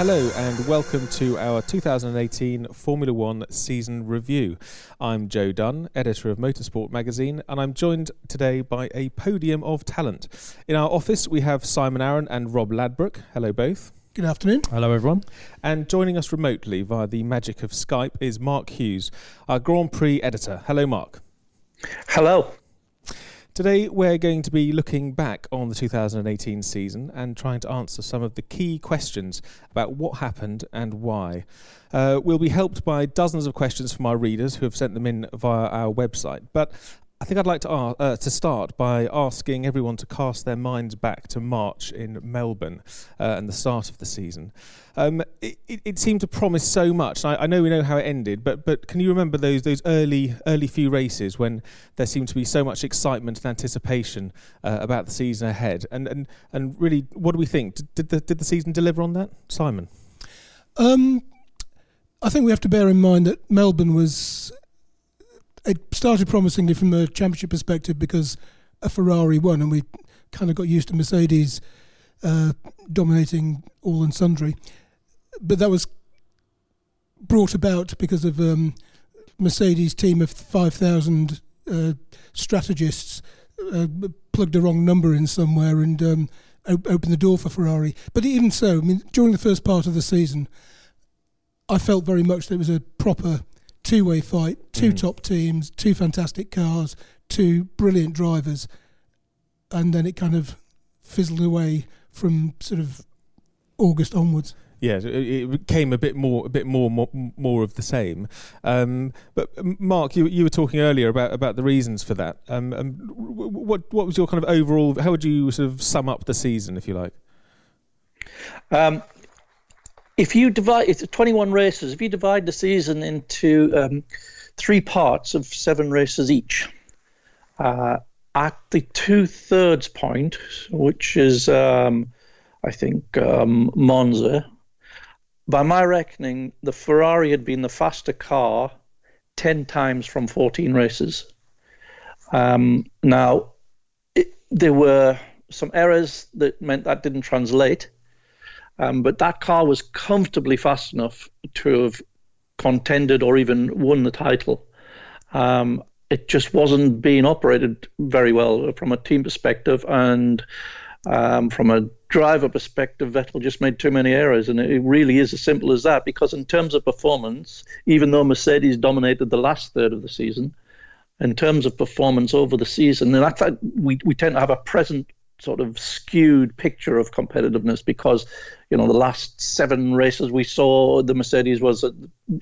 Hello and welcome to our 2018 Formula One season review. I'm Joe Dunn, editor of Motorsport magazine, and I'm joined today by a podium of talent. In our office, we have Simon Arron and Rob Ladbrook. Hello, both. Good afternoon. Hello, everyone. And joining us remotely via the magic of Skype is Mark Hughes, our Grand Prix editor. Hello, Mark. Hello. Today, we're going to be looking back on the 2018 season and trying to answer some of the key questions about what happened and why. Uh, we'll be helped by dozens of questions from our readers who have sent them in via our website. But I think I'd like to, uh, to start by asking everyone to cast their minds back to March in Melbourne uh, and the start of the season. Um, it, it, seemed to promise so much. I, I, know we know how it ended, but but can you remember those those early early few races when there seemed to be so much excitement and anticipation uh, about the season ahead? And and and really, what do we think? Did, did the did the season deliver on that, Simon? Um, I think we have to bear in mind that Melbourne was it started promisingly from a championship perspective because a Ferrari won, and we kind of got used to Mercedes uh, dominating all and sundry. But that was brought about because of um, Mercedes' team of 5,000 uh, strategists uh, plugged the wrong number in somewhere and um, op- opened the door for Ferrari. But even so, I mean, during the first part of the season, I felt very much that it was a proper two way fight, two mm. top teams, two fantastic cars, two brilliant drivers, and then it kind of fizzled away from sort of August onwards. Yeah, it became a bit more, a bit more, more, more of the same. Um, but Mark, you, you were talking earlier about, about the reasons for that. Um, um, what what was your kind of overall? How would you sort of sum up the season, if you like? Um, if you divide it's 21 races if you divide the season into um, three parts of seven races each uh, at the two-thirds point which is um, i think um, monza by my reckoning the ferrari had been the faster car 10 times from 14 races. Um, now it, there were some errors that meant that didn't translate um, but that car was comfortably fast enough to have contended or even won the title. Um, it just wasn't being operated very well from a team perspective and um, from a driver perspective, Vettel just made too many errors, and it really is as simple as that. Because in terms of performance, even though Mercedes dominated the last third of the season, in terms of performance over the season, and that's we we tend to have a present sort of skewed picture of competitiveness because you know the last seven races we saw the Mercedes was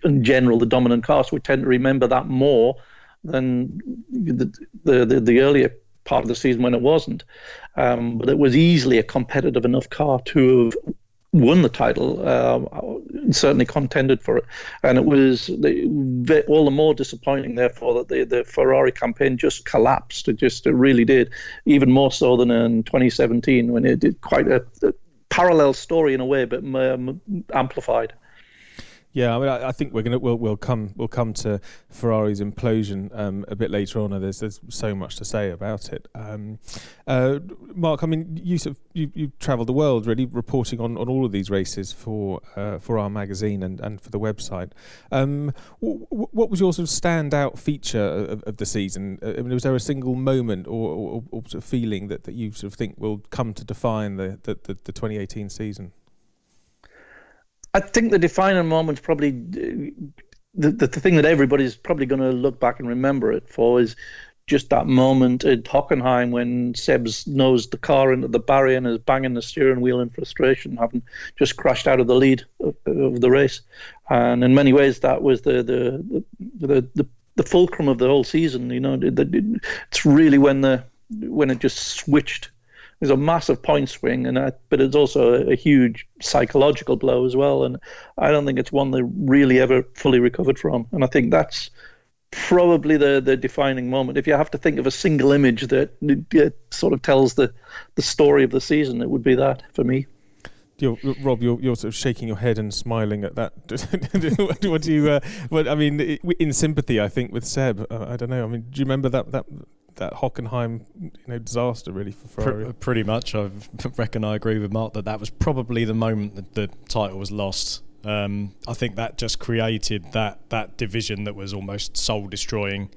in general the dominant car so we tend to remember that more than the the, the, the earlier part of the season when it wasn't. Um, but it was easily a competitive enough car to have won the title, uh, certainly contended for it, and it was the, all the more disappointing, therefore, that the, the Ferrari campaign just collapsed. It just it really did, even more so than in 2017 when it did quite a, a parallel story in a way, but um, amplified. Yeah, I mean, I, I think we're gonna we'll, we'll come we'll come to Ferrari's implosion um, a bit later on. And there's there's so much to say about it. Um, uh, Mark, I mean, you sort of, you you travelled the world really reporting on, on all of these races for uh, for our magazine and, and for the website. Um, w- what was your sort of standout feature of, of the season? Uh, I mean, was there a single moment or, or, or sort of feeling that, that you sort of think will come to define the, the, the, the 2018 season? I think the defining moment is probably the, the, the thing that everybody's probably going to look back and remember it for is just that moment at Hockenheim when Seb's nosed the car into the barrier and is banging the steering wheel in frustration, having just crashed out of the lead of, of the race. And in many ways, that was the the the, the, the fulcrum of the whole season. You know, it's really when the when it just switched. There's a massive point swing, and I, but it's also a, a, huge psychological blow as well. And I don't think it's one they really ever fully recovered from. And I think that's probably the the defining moment. If you have to think of a single image that uh, sort of tells the the story of the season, it would be that for me. You're, Rob, you're, you're sort of shaking your head and smiling at that. what, what, do you? Uh, what I mean, in sympathy, I think with Seb. Uh, I don't know. I mean, do you remember that that that Hockenheim, you know, disaster really for Ferrari? pretty much, I reckon I agree with Mark that that was probably the moment that the title was lost um, I think that just created that that division that was almost soul destroying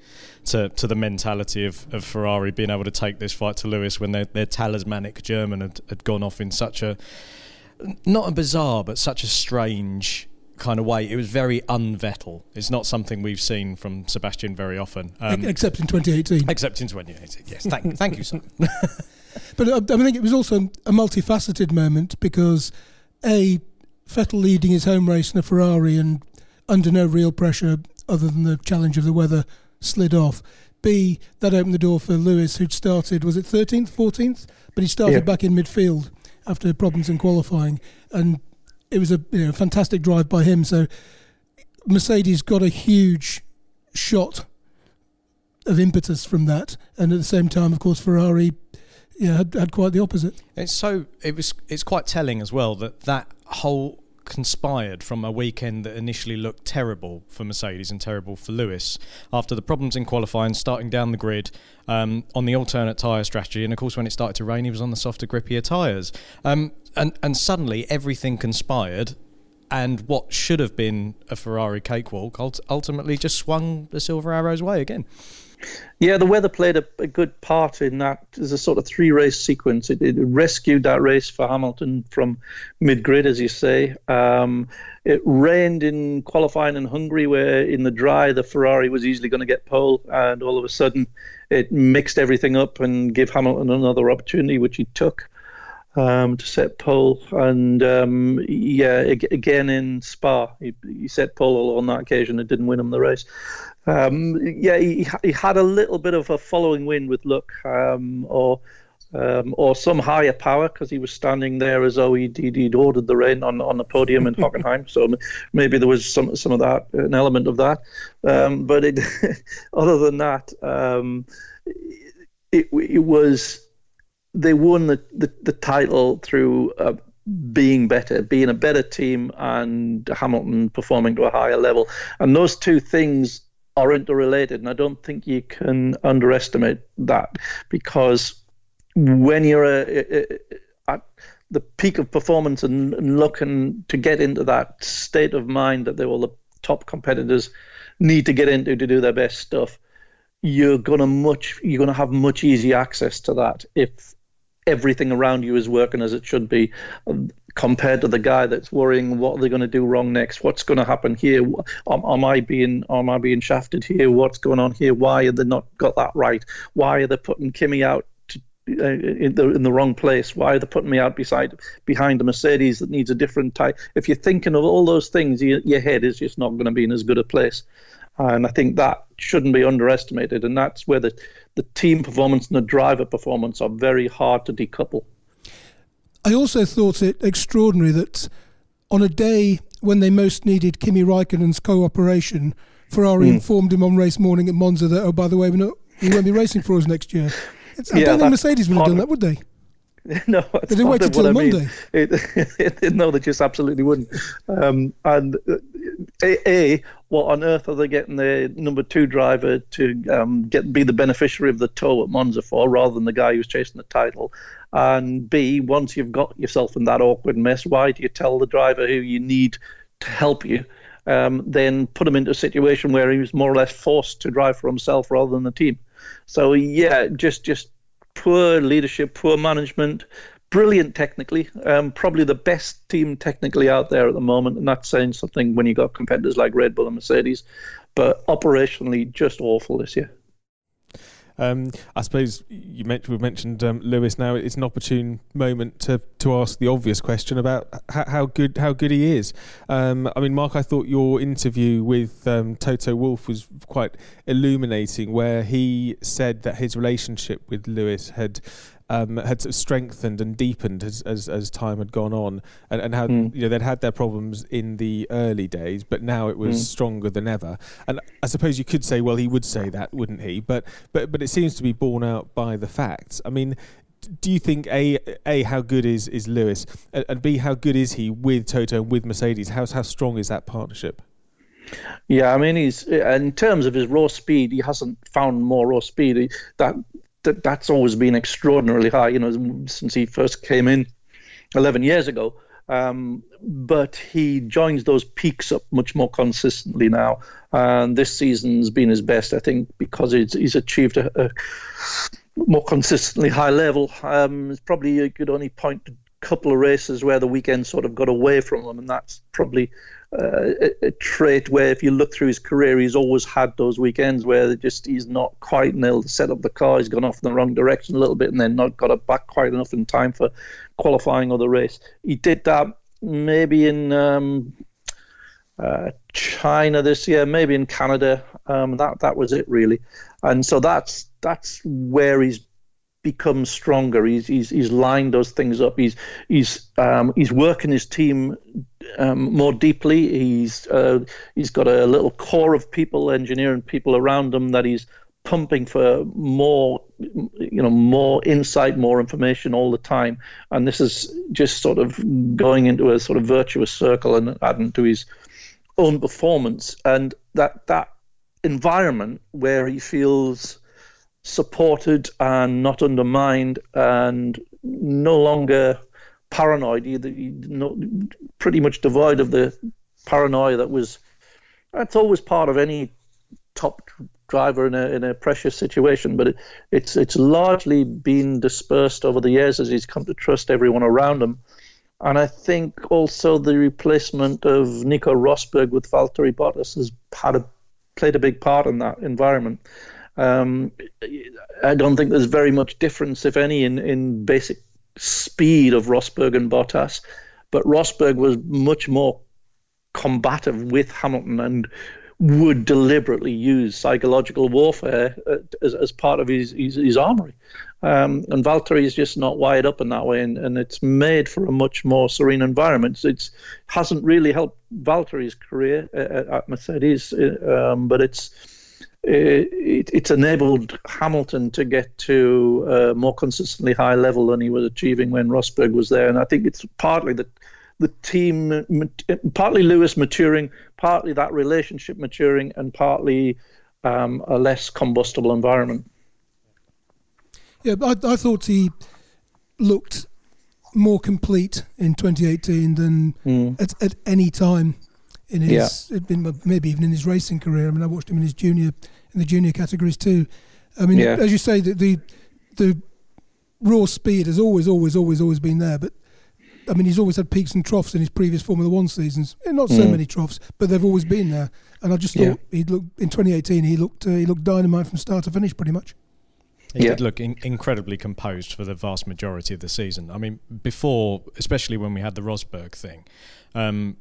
to, to the mentality of, of Ferrari being able to take this fight to Lewis when their, their talismanic German had, had gone off in such a not a bizarre but such a strange kind of way. It was very unvettel. It's not something we've seen from Sebastian very often. Um, except in 2018. Except in 2018, yes. Thank, thank you, sir. but uh, I think it was also a multifaceted moment because, A, Vettel leading his home race in a Ferrari and under no real pressure other than the challenge of the weather slid off. B, that opened the door for Lewis, who'd started, was it 13th, 14th? But he started yeah. back in midfield after problems in qualifying. And it was a you know, fantastic drive by him. So Mercedes got a huge shot of impetus from that. And at the same time, of course, Ferrari yeah, had, had quite the opposite. It's so it was. It's quite telling as well that that whole conspired from a weekend that initially looked terrible for Mercedes and terrible for Lewis after the problems in qualifying, starting down the grid um, on the alternate tyre strategy. And of course, when it started to rain, he was on the softer, grippier tyres. Um, and, and suddenly everything conspired. And what should have been a Ferrari cakewalk ultimately just swung the Silver Arrows way again. Yeah, the weather played a, a, good part in that. As a sort of three race sequence. It, it, rescued that race for Hamilton from mid grid, as you say. Um, it rained in qualifying in Hungary, where in the dry, the Ferrari was easily going to get pole. And all of a sudden, it mixed everything up and gave Hamilton another opportunity, which he took um, to set pole. And um, yeah, again in Spa, he, he set pole on that occasion and didn't win him the race. Um, yeah, he, he had a little bit of a following wind with luck, um, or um, or some higher power because he was standing there as though he'd, he'd, ordered the rain on, on the podium in Hockenheim. so maybe there was some some of that, an element of that. Um, but it, other than that, um, it, it was they won the, the, the title through uh, being better, being a better team, and Hamilton performing to a higher level. And those two things are interrelated, and I don't think you can underestimate that because when you're a, a, a, at the peak of performance and, and looking to get into that state of mind that they all the top competitors need to get into to do their best stuff, you're gonna much you're gonna have much easier access to that if everything around you is working as it should be compared to the guy that's worrying what are they going to do wrong next what's going to happen here am, am, i being am i being shafted here what's going on here why have they not got that right why are they putting Kimi out to, uh, in, the, in the wrong place why are they putting me out beside behind a mercedes that needs a different type? If you're thinking of all those things you, your head is just not going to be in as good a place. And i think that shouldn't be underestimated and that's where the, the team performance and the driver performance are very hard to decouple I also thought it extraordinary that on a day when they most needed Kimi Raikkonen's cooperation, Ferrari mm. informed him on race morning at Monza that, oh, by the way, we're not, he won't be racing for us next year. It's, I yeah, don't think Mercedes would have done that, would they? No, they didn't wait until Monday. It, it, no, they just absolutely wouldn't. Um, and uh, a, a, what on earth are they getting their number two driver to um, get be the beneficiary of the tow at Monza for, rather than the guy who's chasing the title? And B, once you've got yourself in that awkward mess, why do you tell the driver who you need to help you? Um, then put him into a situation where he was more or less forced to drive for himself rather than the team. So yeah, just just poor leadership, poor management, brilliant technically, um, probably the best team technically out there at the moment, and that's saying something when you got competitors like Red Bull and Mercedes, but operationally just awful this year. Um, I suppose you mentioned we've mentioned um, Lewis. Now it's an opportune moment to, to ask the obvious question about how, how good how good he is. Um, I mean, Mark, I thought your interview with um, Toto Wolff was quite illuminating, where he said that his relationship with Lewis had um, had sort of strengthened and deepened as, as, as time had gone on, and, and how mm. you know they'd had their problems in the early days, but now it was mm. stronger than ever. And I suppose you could say, well, he would say that, wouldn't he? But but but it seems to be borne out by the facts. I mean. Do you think a a how good is, is Lewis and b how good is he with Toto and with Mercedes? How how strong is that partnership? Yeah, I mean, he's in terms of his raw speed, he hasn't found more raw speed. that that that's always been extraordinarily high. You know, since he first came in 11 years ago. Um, but he joins those peaks up much more consistently now. And this season's been his best, I think, because he's, he's achieved a, a, more consistently high level. Um, it's probably you could only point a couple of races where the weekend sort of got away from him, and that's probably a, trait where if you look through his career, he's always had those weekends where just he's not quite nailed to set up the car. He's gone off in the wrong direction a little bit and then not got it back quite enough in time for qualifying or the race. He did that maybe in um, uh, China this year, maybe in Canada. Um, that that was it really, and so that's that's where he's become stronger. He's he's he's lined those things up. He's he's um, he's working his team um, more deeply. He's uh, he's got a little core of people, engineering people around him that he's pumping for more you know more insight more information all the time and this is just sort of going into a sort of virtuous circle and adding to his own performance and that that environment where he feels supported and not undermined and no longer paranoid, you, pretty much devoid of the paranoia that was. That's always part of any top driver in a in a precious situation, but it, it's it's largely been dispersed over the years as he's come to trust everyone around him. And I think also the replacement of Nico Rosberg with Valtteri Bottas has had a played a big part in that environment. Um, I don't think there's very much difference, if any, in, in basic speed of Rosberg and Bottas, but Rosberg was much more combative with Hamilton and would deliberately use psychological warfare uh, as, as part of his, his, his armory. Um, and Valtteri is just not wired up in that way, and, and it's made for a much more serene environment. It hasn't really helped Valtteri's career uh, at Mercedes, uh, um, but it's it, it's enabled Hamilton to get to a more consistently high level than he was achieving when Rosberg was there. And I think it's partly that the team, partly Lewis maturing, partly that relationship maturing, and partly um, a less combustible environment. Yeah, I, I thought he looked more complete in 2018 than mm. at, at any time in his yeah. been maybe even in his racing career. I mean, I watched him in his junior in the junior categories too. I mean, yeah. as you say, the, the the raw speed has always, always, always, always been there. But I mean, he's always had peaks and troughs in his previous Formula One seasons. Not so mm. many troughs, but they've always been there. And I just thought yeah. he looked in 2018. He looked uh, he looked dynamite from start to finish, pretty much. He yeah. did look in- incredibly composed for the vast majority of the season. I mean, before, especially when we had the Rosberg thing, um,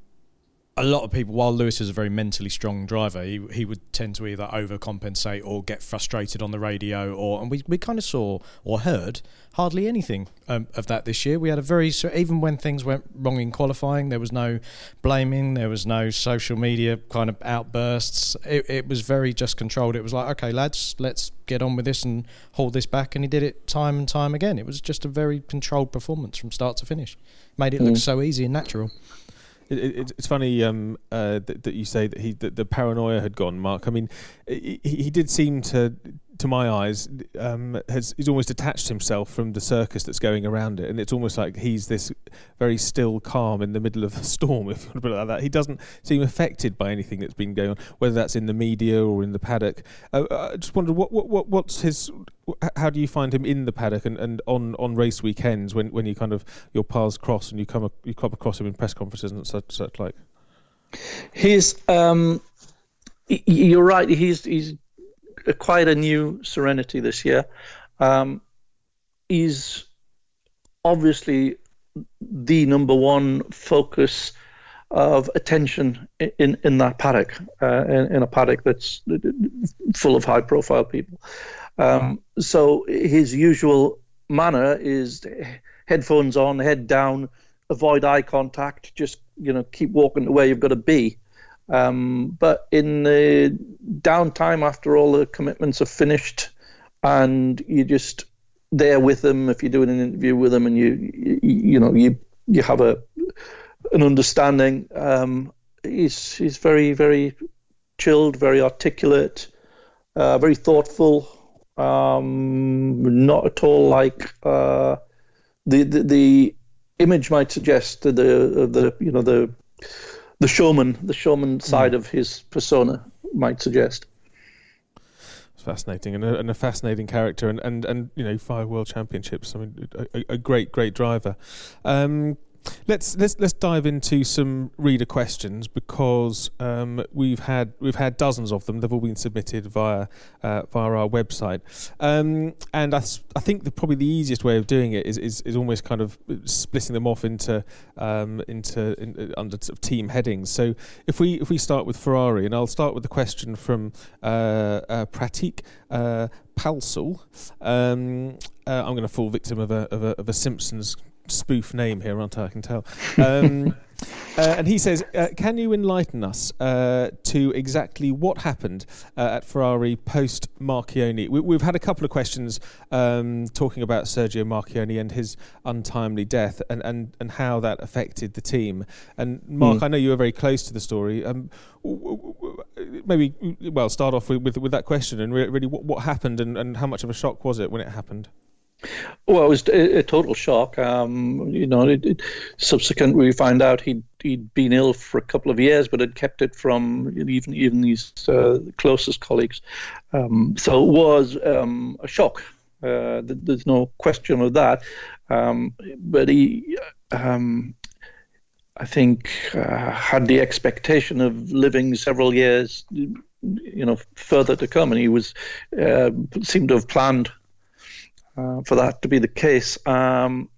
a lot of people, while Lewis is a very mentally strong driver, he, he would tend to either overcompensate or get frustrated on the radio, or and we, we kind of saw or heard hardly anything um, of that this year. We had a very so even when things went wrong in qualifying, there was no blaming, there was no social media kind of outbursts. It, it was very just controlled. It was like, okay, lads, let's get on with this and hold this back, and he did it time and time again. It was just a very controlled performance from start to finish. Made it mm. look so easy and natural. It, it, it's funny um, uh, that, that, you say that he that the paranoia had gone, Mark. I mean, he, he did seem to to my eyes, um, has he's almost detached himself from the circus that's going around it, and it's almost like he's this very still, calm in the middle of a storm, if you want to put it like that. He doesn't seem affected by anything that's been going on, whether that's in the media or in the paddock. Uh, I just wondered what, what, what what's his how do you find him in the paddock and, and on, on race weekends when, when you kind of your paths cross and you come you come across him in press conferences and such, such like? He's um, you're right. He's he's quite a new serenity this year. Um, he's obviously the number one focus of attention in in that paddock, uh, in, in, a paddock that's full of high profile people. Um, so his usual manner is headphones on, head down, avoid eye contact, just you know keep walking to where you've got to be. Um, but in the downtime after all the commitments are finished, and you're just there with them if you're doing an interview with them and you you, you know you you have a an understanding um, he's he's very very chilled very articulate uh, very thoughtful um, not at all like uh, the, the, the image might suggest the the you know the the showman the showman side mm. of his persona might suggest fascinating and a, and a, fascinating character and, and, and you know five world championships. I mean, a, a great great driver. Um, Let's let's let's dive into some reader questions because um, we've had we've had dozens of them. They've all been submitted via uh, via our website, um, and I, I think the, probably the easiest way of doing it is, is, is almost kind of splitting them off into um, into in, under sort of team headings. So if we if we start with Ferrari, and I'll start with the question from uh, uh, Pratik uh, Palsel. Um, uh, I'm going to fall victim of a, of a, of a Simpsons spoof name here, aren't I? I can tell. Um, uh, and he says, uh, Can you enlighten us uh, to exactly what happened uh, at Ferrari post Marchionne? We, have had a couple of questions um, talking about Sergio Marchionne and his untimely death and, and, and how that affected the team. And Mark, mm. I know you were very close to the story. Um, maybe, well, start off with, with, with that question and really what, what happened and, and how much of a shock was it when it happened? Well, it was a, a total shock. Um, you know, it, it, subsequent we found out he'd he'd been ill for a couple of years, but had kept it from even even his uh, closest colleagues. Um, so it was um, a shock. Uh, there's no question of that. Um, but he, um, I think, uh, had the expectation of living several years, you know, further to come, and he was uh, seemed to have planned uh, for that to be the case. Um,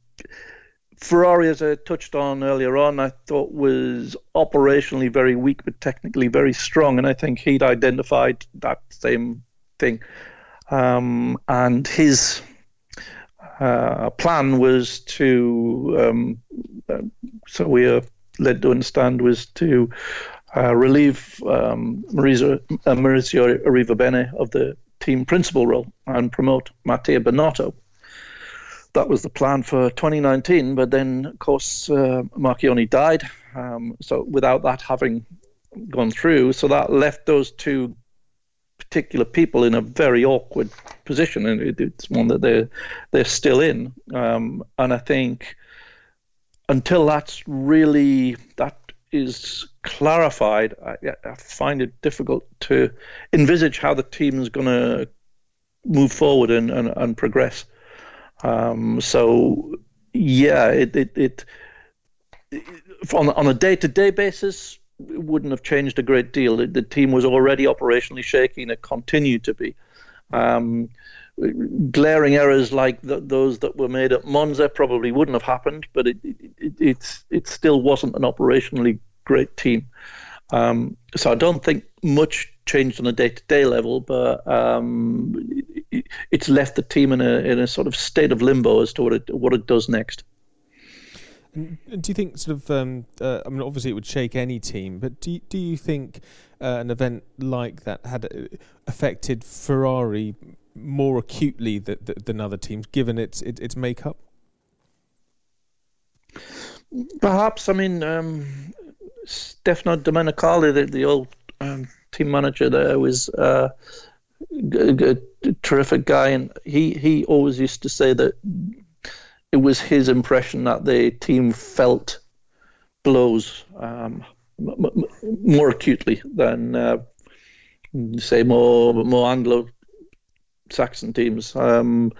Ferrari, as I touched on earlier on, I thought was operationally very weak, but technically very strong, and I think he'd identified that same thing. Um, and his uh, plan was to, um, uh, so we are led to understand, was to uh, relieve um, Maurizio, uh, Maurizio Arrivabene of the team principal role and promote Mattia Binotto. That was the plan for 2019, but then, of course, uh, Marchionne died. Um, so without that having gone through, so that left those two particular people in a very awkward position, and it, it's one that they're they're still in. Um, and I think until that's really that is clarified, I, I find it difficult to envisage how the team is going to move forward and, and, and progress. Um, so, yeah, it, it, it, on, on a day to day basis, it wouldn't have changed a great deal. The, the, team was already operationally shaky and it continued to be. Um, glaring errors like the, those that were made at Monza probably wouldn't have happened, but it it, it, it still wasn't an operationally great team. Um, so I don't think much changed on a day-to-day level, but um, it's left the team in a in a sort of state of limbo as to what it what it does next. And do you think sort of? Um, uh, I mean, obviously it would shake any team, but do you, do you think uh, an event like that had uh, affected Ferrari more acutely than, than other teams, given its its, its makeup? Perhaps. I mean, um, Stefano Domenicali, the, the old um, team manager there, was uh, a, a, a terrific guy, and he he always used to say that it was his impression that the team felt blows um, m- m- more acutely than uh, say more more Anglo Saxon teams. Um,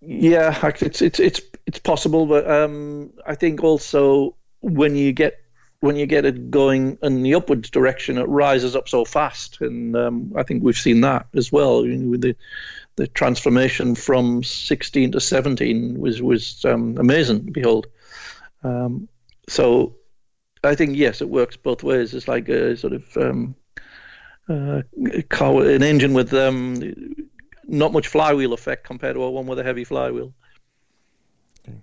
yeah, it's it's it's it's possible, but um, I think also when you get when you get it going in the upwards direction, it rises up so fast, and um, I think we've seen that as well with the the transformation from 16 to 17 was was um, amazing. Behold, um, so I think yes, it works both ways. It's like a sort of um, uh, car, an engine with um, not much flywheel effect compared to a one with a heavy flywheel. Okay.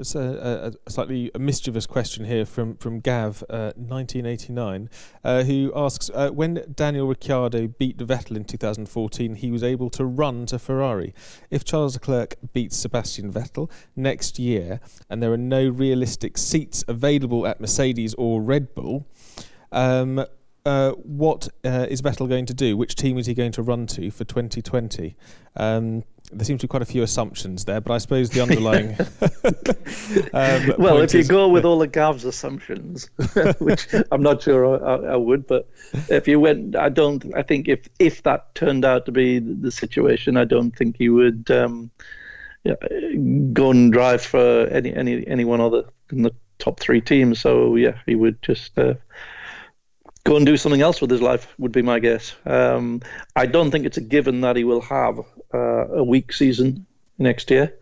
It's a, a, slightly mischievous question here from from Gav, uh, 1989, uh, who asks: uh, When Daniel Ricciardo beat Vettel in 2014, he was able to run to Ferrari. If Charles Leclerc beats Sebastian Vettel next year, and there are no realistic seats available at Mercedes or Red Bull. Um, uh, what uh, is Vettel going to do? Which team is he going to run to for 2020? Um, there seems to be quite a few assumptions there, but I suppose the underlying. um, well, if you go with all the Gav's assumptions, which I'm not sure I, I, would, but if you went, I don't. I think if if that turned out to be the situation, I don't think he would um, yeah, go and drive for any any anyone other than the top three teams. So yeah, he would just. Uh, go and do something else with his life would be my guess. Um, I don't think it's a given that he will have uh, a weak season next year.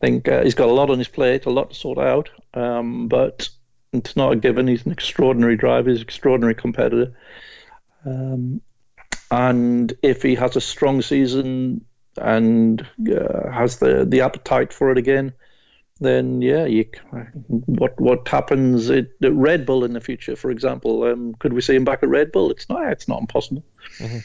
I think uh, he's got a lot on his plate, a lot to sort out, um, but it's not a given. He's an extraordinary driver, he's an extraordinary competitor. Um, and if he has a strong season and uh, has the, the appetite for it again, then yeah, you, what what happens at, at, Red Bull in the future, for example? Um, could we see him back at Red Bull? It's not. It's not impossible. Mm-hmm.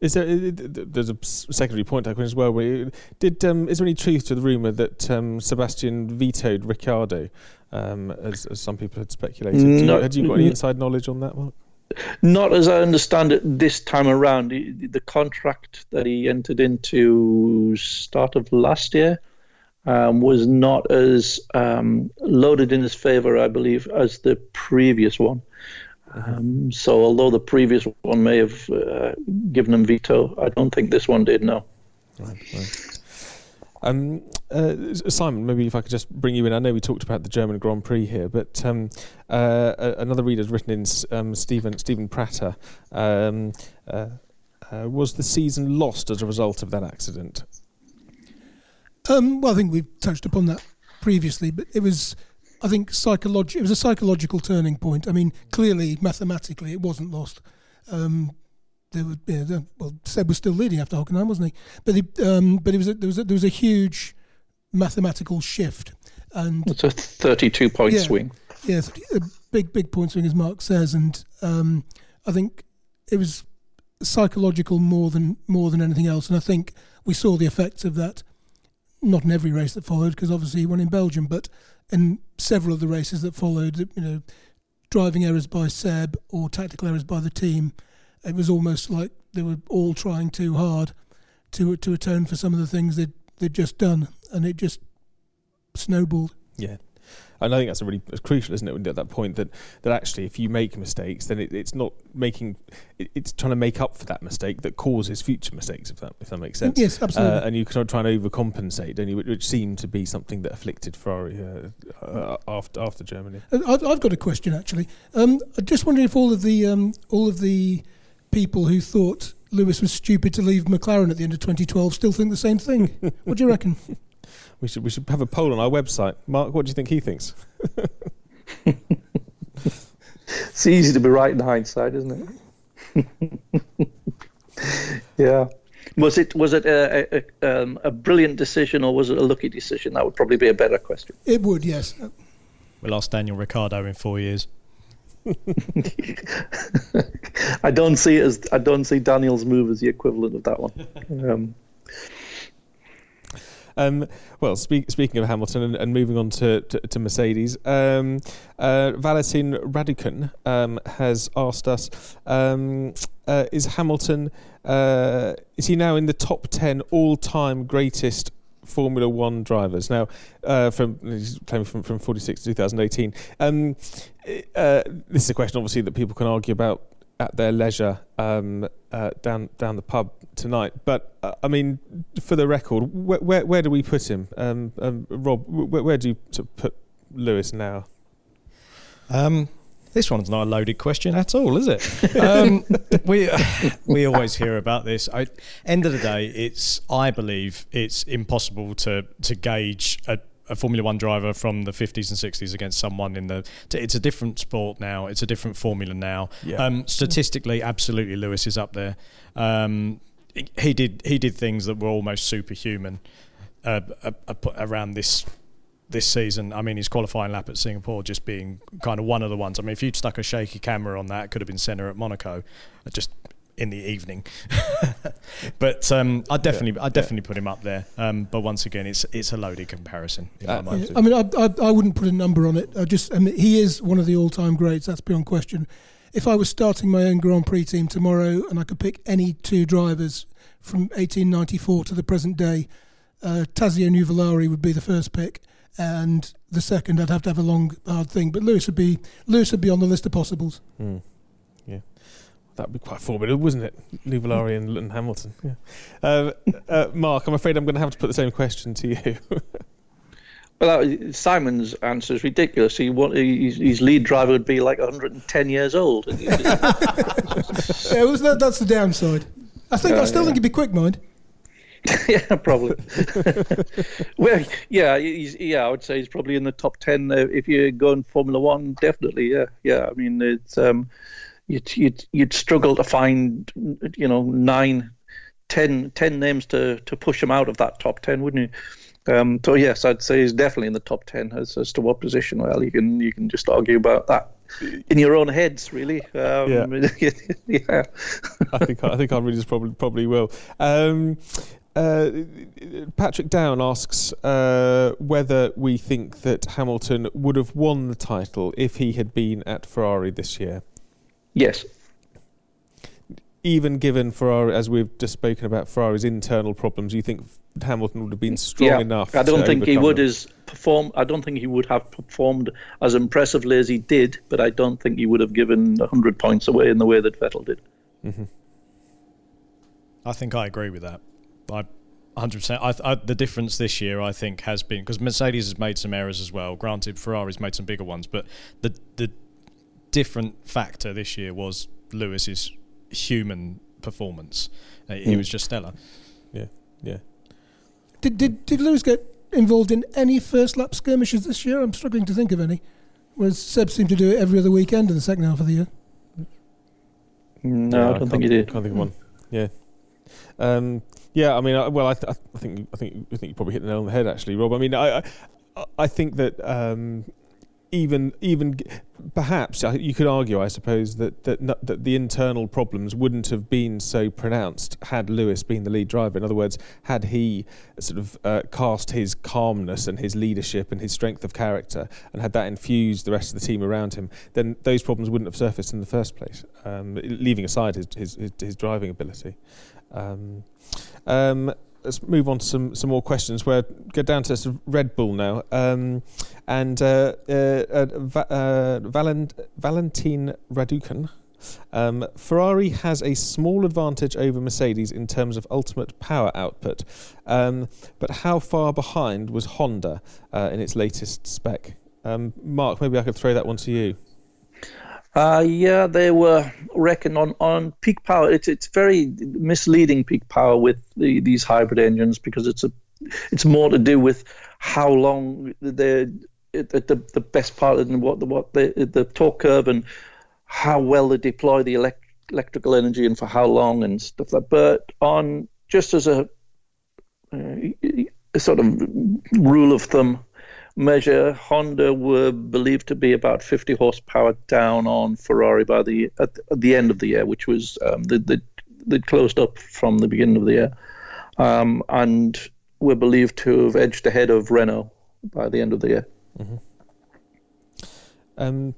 Is there? There's a secondary point that as well. Where did um, is there any truth to the rumor that um, Sebastian vetoed Ricciardo, um, as, as, some people had speculated? No, you, had you got any inside knowledge on that, Mark? Not as I understand it this time around. The contract that he entered into start of last year um, was not as um, loaded in his favor, I believe, as the previous one. Um, so, although the previous one may have uh, given him veto, I don't think this one did. No. Right, right. Um, uh, Simon, maybe if I could just bring you in. I know we talked about the German Grand Prix here, but um, uh, another reader has written in um, Stephen Stephen Pratter. Um, uh, uh, was the season lost as a result of that accident? Um, well, I think we've touched upon that previously, but it was, I think, psychological. It was a psychological turning point. I mean, clearly, mathematically, it wasn't lost. Um, there yeah, well, Seb was still leading after Hockenheim, wasn't he? But he, um, but it was a, there was a, there was a huge mathematical shift, and it's a thirty-two point yeah, swing. Yes, a big big point swing, as Mark says, and um, I think it was psychological more than more than anything else, and I think we saw the effects of that not in every race that followed, because obviously he won in Belgium, but in several of the races that followed, you know, driving errors by Seb or tactical errors by the team, it was almost like they were all trying too hard to to atone for some of the things they'd they'd just done, and it just snowballed. Yeah, and I think that's a really it's crucial, isn't it? At that point, that that actually, if you make mistakes, then it, it's not making it, it's trying to make up for that mistake that causes future mistakes. If that if that makes sense. Yes, absolutely. Uh, and you can try and overcompensate, don't you? Which, which seemed to be something that afflicted Ferrari uh, uh, after after Germany. Uh, I've, I've got a question actually. Um, I just wondering if all of the um, all of the people who thought Lewis was stupid to leave McLaren at the end of 2012 still think the same thing. what do you reckon? We should we should have a poll on our website. Mark, what do you think he thinks? it's easy to be right in hindsight, isn't it? yeah. Was it was it a, a, um, a, brilliant decision or was it a lucky decision? That would probably be a better question. It would, yes. We'll ask Daniel Ricciardo in four years. I don't see it as I don't see Daniel's move as the equivalent of that one. Um, um, well, speak, speaking of Hamilton and, and moving on to, to, to Mercedes, um, uh, Valentin Raducan um, has asked us um, uh, Is Hamilton, uh, is he now in the top 10 all time greatest Formula One drivers. Now, uh, from claiming from, from 46 to 2018. Um, uh, this is a question, obviously, that people can argue about at their leisure um, uh, down down the pub tonight. But uh, I mean, for the record, wh- where where do we put him, um, um, Rob? Wh- where do you put Lewis now? Um, this one's not a loaded question at all, is it? um, we we always hear about this. I, end of the day, it's I believe it's impossible to to gauge a, a Formula One driver from the 50s and 60s against someone in the. It's a different sport now. It's a different formula now. Yeah. Um, statistically, absolutely, Lewis is up there. Um, he did he did things that were almost superhuman uh, uh, uh, around this this season. I mean, his qualifying lap at Singapore just being kind of one of the ones. I mean, if you'd stuck a shaky camera on that, it could have been Senna at Monaco, uh, just in the evening. but um, I definitely, I definitely put him up there. Um, but once again, it's it's a loaded comparison. In Uh, my mind. I mean, I, I, I wouldn't put a number on it. I just, I mean, he is one of the all-time greats. That's beyond question. If I was starting my own Grand Prix team tomorrow and I could pick any two drivers from 1894 to the present day, uh, Tazio Nuvolari would be the first pick, and the second I'd have to have a long, hard thing. But Lewis would be Lewis would be on the list of possibles. Hmm. Yeah, that'd be quite formidable, wouldn't it? Nuvolari and, and Hamilton. Yeah. Uh, uh, Mark, I'm afraid I'm going to have to put the same question to you. Well, uh, Simon's answer is ridiculous. He want, his, his lead driver would be like 110 years old. yeah, that, that's the downside. I think I still think he'd be quick, mind. yeah, probably. well, yeah, he's, yeah, I would say he's probably in the top ten uh, if you're going Formula One. Definitely, yeah, yeah. I mean, it's um, you'd you'd you'd struggle to find you know nine, ten, ten names to to push him out of that top ten, wouldn't you? Um, so yes, I'd say he's definitely in the top ten. As, as to what position, well, you can you can just argue about that in your own heads, really. Um, yeah. yeah. I think I think I really just probably probably will. Um, uh, Patrick Down asks uh, whether we think that Hamilton would have won the title if he had been at Ferrari this year. Yes. Even given Ferrari, as we've just spoken about Ferrari's internal problems, you think Hamilton would have been strong yeah, enough? I don't think he would them? as perform. I don't think he would have performed as impressively as he did, but I don't think he would have given hundred points away in the way that Vettel did. Mm-hmm. I think I agree with that. I 100%. I, I, the difference this year, I think, has been because Mercedes has made some errors as well. Granted, Ferrari's made some bigger ones, but the the different factor this year was Lewis's human performance. Uh, he Mm. was just stellar. Yeah, yeah. Did did did Lewis get involved in any first lap skirmishes this year? I'm struggling to think of any. Whereas Seb seemed to do it every other weekend in the second half of the year. No, Yeah, I don't can't- think he did. Can't think of one. Yeah. Um, yeah, I mean, I, well, I, th- I think I think I think you probably hit the nail on the head, actually, Rob. I mean, I I, I think that um, even even perhaps you could argue, I suppose, that that that the internal problems wouldn't have been so pronounced had Lewis been the lead driver. In other words, had he sort of uh, cast his calmness and his leadership and his strength of character, and had that infused the rest of the team around him, then those problems wouldn't have surfaced in the first place. Um, leaving aside his his, his, his driving ability. Um, um, let's move on to some, some more questions. We're go down to Red Bull now, um, and uh, uh, uh, Va- uh, Valent- Valentin Raducan. Um, Ferrari has a small advantage over Mercedes in terms of ultimate power output, um, but how far behind was Honda uh, in its latest spec? Um, Mark, maybe I could throw that one to you. Uh, yeah, they were reckoned on, on peak power. It's it's very misleading peak power with the, these hybrid engines because it's a it's more to do with how long the the, the best part and what the what the the torque curve and how well they deploy the elect, electrical energy and for how long and stuff like. But on just as a, uh, a sort of rule of thumb measure, Honda were believed to be about 50 horsepower down on Ferrari by the at, the end of the year, which was um, the, closed up from the beginning of the year, um, and were believed to have edged ahead of Renault by the end of the year. Mm-hmm. Um,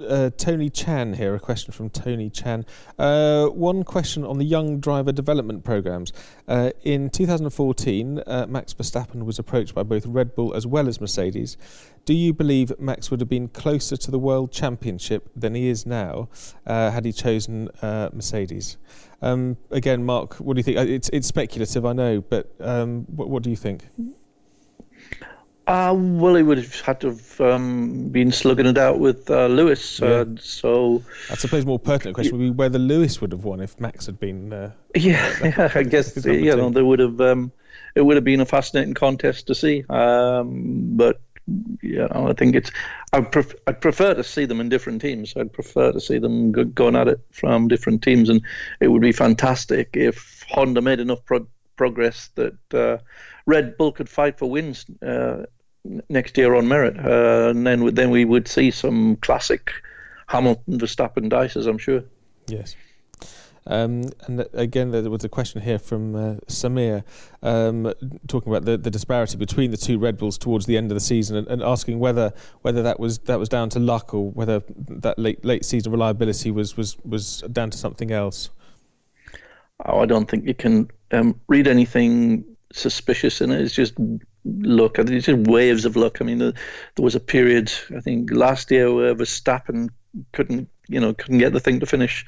uh, Tony Chan here, a question from Tony Chan. Uh, one question on the young driver development programs. Uh, in 2014, uh, Max Verstappen was approached by both Red Bull as well as Mercedes. Do you believe Max would have been closer to the World Championship than he is now uh, had he chosen uh, Mercedes? Um, again, Mark, what do you think? It's, it's speculative, I know, but um, what, what do you think? Uh, well, he would have had to have um, been slugging it out with uh, Lewis. Uh, so I suppose more pertinent question would be whether Lewis would have won if Max had been. Uh, yeah, yeah, I guess you know there would have um, it would have been a fascinating contest to see. Um, but you know, I think it's I pref- I'd prefer to see them in different teams. I'd prefer to see them go- going at it from different teams, and it would be fantastic if Honda made enough pro- progress that uh, Red Bull could fight for wins uh, next year on merit, uh, and then then we would see some classic Hamilton Verstappen dices. I'm sure. Yes. Um, and again, there was a question here from uh, Samir um, talking about the, the disparity between the two Red Bulls towards the end of the season, and, and asking whether whether that was that was down to luck or whether that late late season reliability was was, was down to something else. Oh, I don't think you can um, read anything suspicious in it. It's just luck. I think it's just waves of luck. I mean, there, there was a period I think last year where Verstappen couldn't, you know, couldn't get the thing to finish.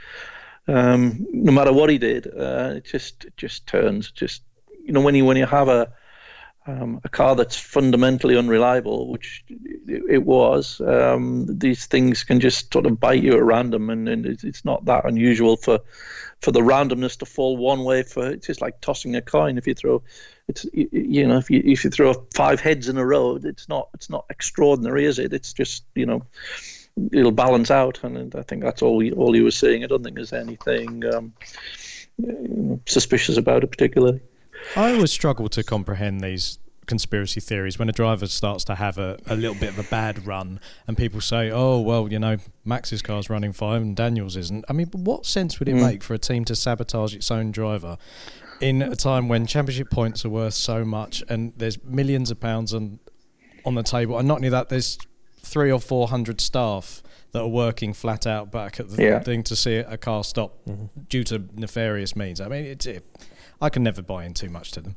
Um, no matter what he did, uh, it just it just turns. Just you know, when you when you have a um, a car that's fundamentally unreliable, which it, was, um, these things can just sort of bite you at random, and, and it's not that unusual for for the randomness to fall one way. For it's just like tossing a coin. If you throw, it's you know, if you if you throw five heads in a row, it's not it's not extraordinary, is it? It's just you know, it'll balance out, and I think that's all all you were saying I don't think there's anything um, suspicious about it particularly. I always struggle to comprehend these conspiracy theories when a driver starts to have a, a little bit of a bad run and people say, oh, well, you know, Max's car's running fine and Daniel's isn't. I mean, what sense would it mm. make for a team to sabotage its own driver in a time when championship points are worth so much and there's millions of pounds on, on the table? And not only that, there's three or four hundred staff that are working flat out back at the Yeah. thing to see a car stop mm-hmm. due to nefarious means. I mean, it's it, I can never buy in too much to them.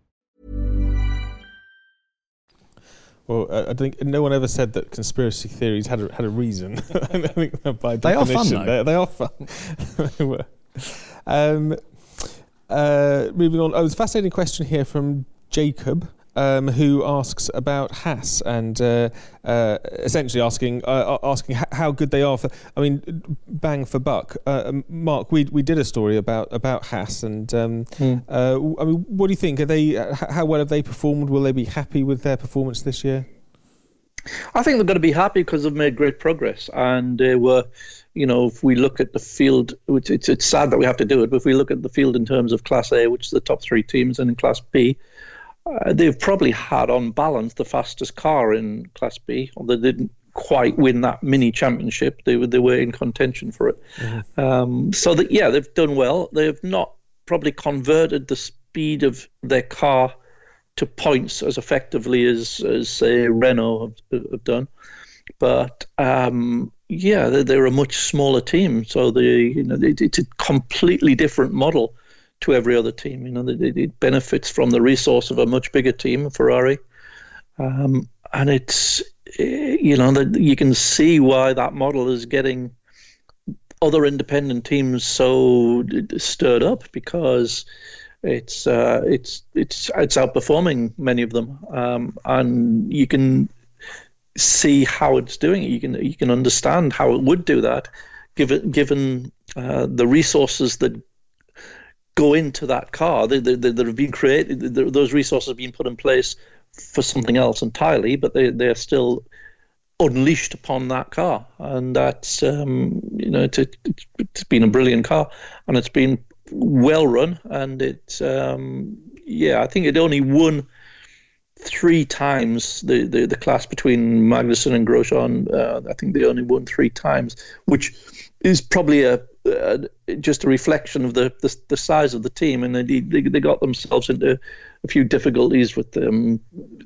Well, I think no one ever said that conspiracy theories had a, had a reason. I think that by They are fun, though. They, they are fun. They were. um, uh, moving on, oh, there's a fascinating question here from Jacob. Um, who asks about Haas and uh, uh, essentially asking uh, asking how good they are for I mean bang for buck. Uh, um, Mark, we we did a story about about Haas and um, uh, w- I mean, what do you think? Are they uh, how well have they performed? Will they be happy with their performance this year? I think they're going to be happy because they've made great progress, and they were, you know, if we look at the field, which it's it's sad that we have to do it, but if we look at the field in terms of Class A, which is the top three teams, and in Class B, uh, they've probably had on balance the fastest car in Class B, although they didn't quite win that mini championship. They were they were in contention for it. Um, so that yeah, they've done well. They've not probably converted the speed of their car to points as effectively as as say Renault have, have done, but um, yeah, they're, they're a much smaller team, so they you know it, it's a completely different model to every other team. You know, it, it benefits from the resource of a much bigger team, Ferrari, um, and it's eh, you know that you can see why that model is getting other independent teams so stirred up because it's uh, it's it's it's outperforming many of them, um, and you can see how it's doing. You can you can understand how it would do that, given given uh, the resources that go into that car. They, they, they, have been created. those resources have been put in place for something else entirely, but they they're still unleashed upon that car, and that's um, you know it's, it's been a brilliant car, and it's been well run, and it's um, yeah I think it only won three times the, the, the class between Magnussen and Grosjean. Uh, I think they only won three times, which is probably a, just a reflection of the, the, the size of the team, and they, they they got themselves into a few difficulties with um,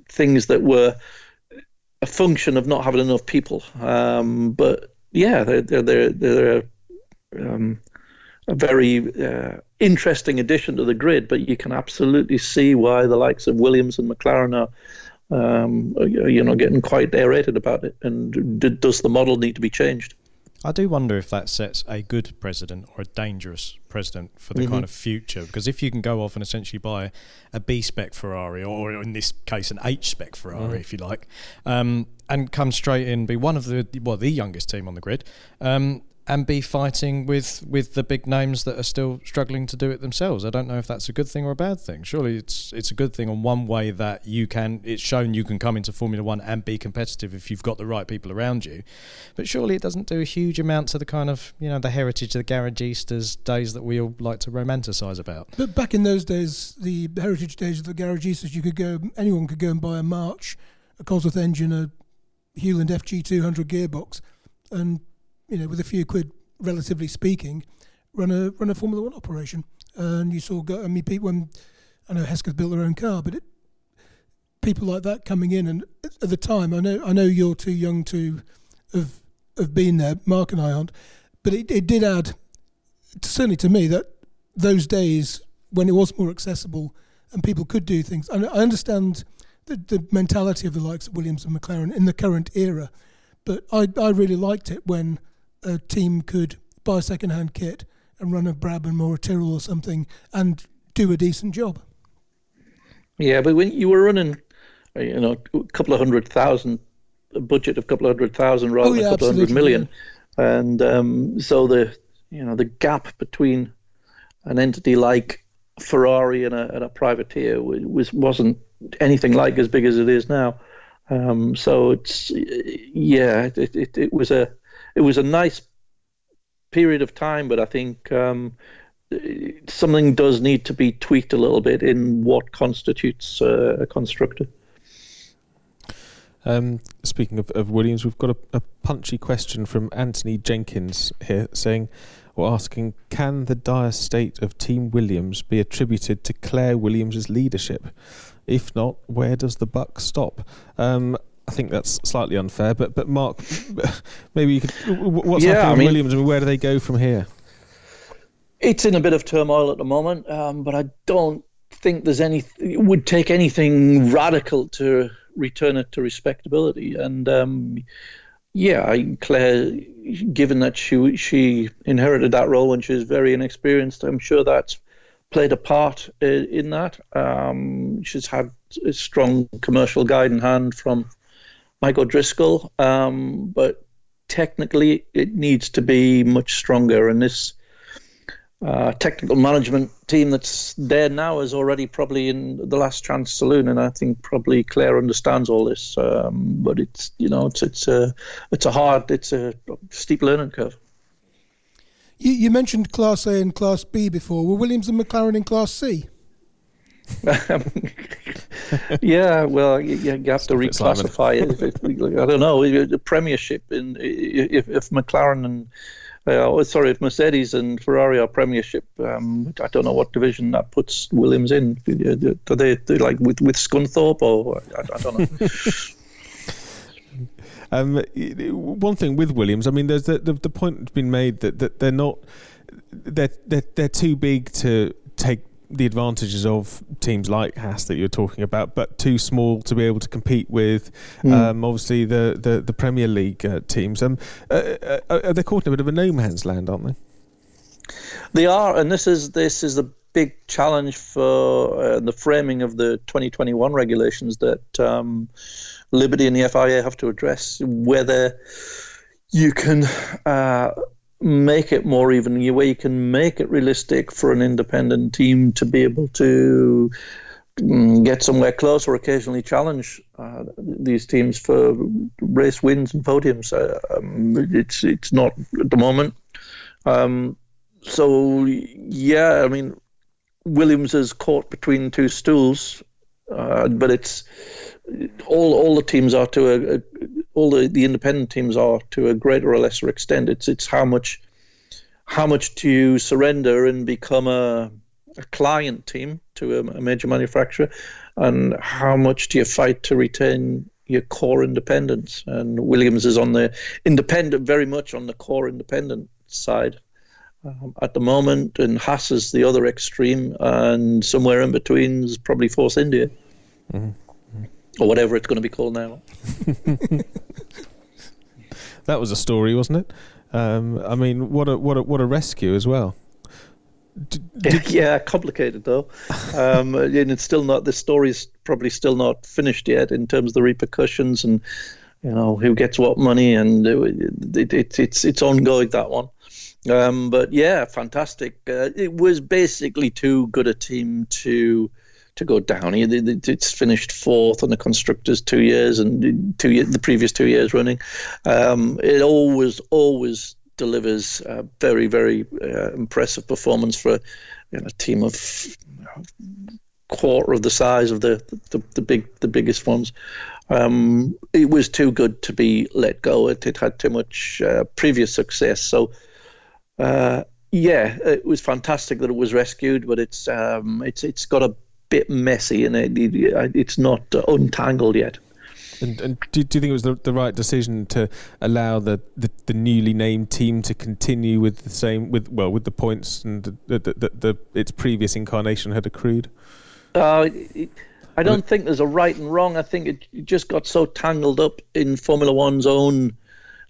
things that were a function of not having enough people. Um, but yeah, they're they're they're, they're um, a very uh, interesting addition to the grid. But you can absolutely see why the likes of Williams and McLaren are. Um, you know, getting quite aerated about it, and does the model need to be changed? I do wonder if that sets a good precedent or a dangerous precedent for the mm-hmm. kind of future. Because if you can go off and essentially buy a B spec Ferrari, or in this case, an H spec Ferrari, mm. if you like, um, and come straight in, be one of the well, the youngest team on the grid, um, and be fighting with with the big names that are still struggling to do it themselves. I don't know if that's a good thing or a bad thing. Surely it's it's a good thing on one way that you can it's shown you can come into Formula 1 and be competitive if you've got the right people around you. But surely it doesn't do a huge amount to the kind of, you know, the heritage of the garagistas days that we all like to romanticize about. But back in those days, the heritage days of the garagistas, you could go anyone could go and buy a March, a Cosworth engine, a Hewland FG200 gearbox and you know, with a few quid, relatively speaking, run a run a Formula One operation. And you saw, I mean, people when I know Hesketh built their own car, but it, people like that coming in, and at the time, I know I know you're too young to have have been there. Mark and I aren't, but it, it did add, certainly to me, that those days when it was more accessible and people could do things. And I understand the, the mentality of the likes of Williams and McLaren in the current era, but I I really liked it when a team could buy a second-hand kit and run a Brabham or a Tyrrell or something and do a decent job. Yeah, but when you were running, uh, you know, a couple of hundred thousand, a budget of a couple of hundred thousand rather oh, yeah, than a couple of hundred million, yeah. and um, so the you know the gap between an entity like Ferrari and a, and a privateer was wasn't anything like as big as it is now. Um, so it's yeah, it, it, it was a it was a nice period of time, but I think um, something does need to be tweaked a little bit in what constitutes uh, a constructor. Um, speaking of, of, Williams, we've got a, a, punchy question from Anthony Jenkins here saying, or asking, can the dire state of Team Williams be attributed to Claire Williams' leadership? If not, where does the buck stop? Um, I think that's slightly unfair, but but Mark, maybe you could. What's yeah, happening I mean, Williams? Mean, where do they go from here? It's in a bit of turmoil at the moment, um, but I don't think there's any. It would take anything radical to return it to respectability. And um, yeah, Claire, given that she she inherited that role when she was very inexperienced, I'm sure that's played a part in that. Um, she's had a strong commercial guide in hand from Mike Driscoll, um, but technically it needs to be much stronger. And this uh, technical management team that's there now is already probably in the last chance saloon, and I think probably Claire understands all this. Um, but it's you know it's it's a it's a hard it's a steep learning curve. You, you mentioned Class A and Class B before. Were Williams and McLaren in Class C? yeah, well, you, you have to reclassify it. If, if, I don't know the Premiership. In if, if McLaren and uh, oh, sorry, if Mercedes and Ferrari are Premiership, um, I don't know what division that puts Williams in. Do they, do like with with Scunthorpe or I, I don't know. Um, one thing with Williams, I mean, there's the, the, the point has been made that, that they're not they're, they're they're too big to take the advantages of teams like Haas that you're talking about, but too small to be able to compete with, mm. um, obviously the, the, the Premier League uh, teams. Um, uh, uh, they're caught in a bit of a no man's land, aren't they? They are, and this is this is the big challenge for uh, the framing of the 2021 regulations that um, Liberty and the FIA have to address whether you can uh, make it more even, where you can make it realistic for an independent team to be able to mm, get somewhere close or occasionally challenge uh, these teams for race wins and podiums. Uh, um, it's it's not at the moment. Um, so yeah, I mean, Williams is caught between two stools, uh, but it's all all the teams are to a, a all the, the independent teams are to a greater or lesser extent. It's it's how much how much do you surrender and become a, a client team to a, a major manufacturer, and how much do you fight to retain your core independence? And Williams is on the independent, very much on the core independent side. Um, at the moment, and Haas is the other extreme, and somewhere in between is probably Force India. Mm-hmm or whatever it's going to be called now. that was a story, wasn't it? Um, I mean, what a what a what a rescue as well. Did, yeah, complicated though, um, and it's still not. The story's probably still not finished yet in terms of the repercussions and you know who gets what money, and it, it, it's it's ongoing that one. Um, but yeah, fantastic. Uh, it was basically too good a team to to go down. It's finished fourth on the constructors two years and two the previous two years running. Um, it always always delivers a very very uh, impressive performance for you know, a team of quarter of the size of the the, the big the biggest ones. Um, it was too good to be let go. It, it had too much uh, previous success. So. Uh, yeah, it was fantastic that it was rescued, but it's um, it's it's got a bit messy and it, it, it's not untangled yet. And, and do, do, you think it was the, the right decision to allow the, the, the, newly named team to continue with the same with well with the points and the, the, its previous incarnation had accrued? Uh, I don't think there's a right and wrong. I think it, it just got so tangled up in Formula One's own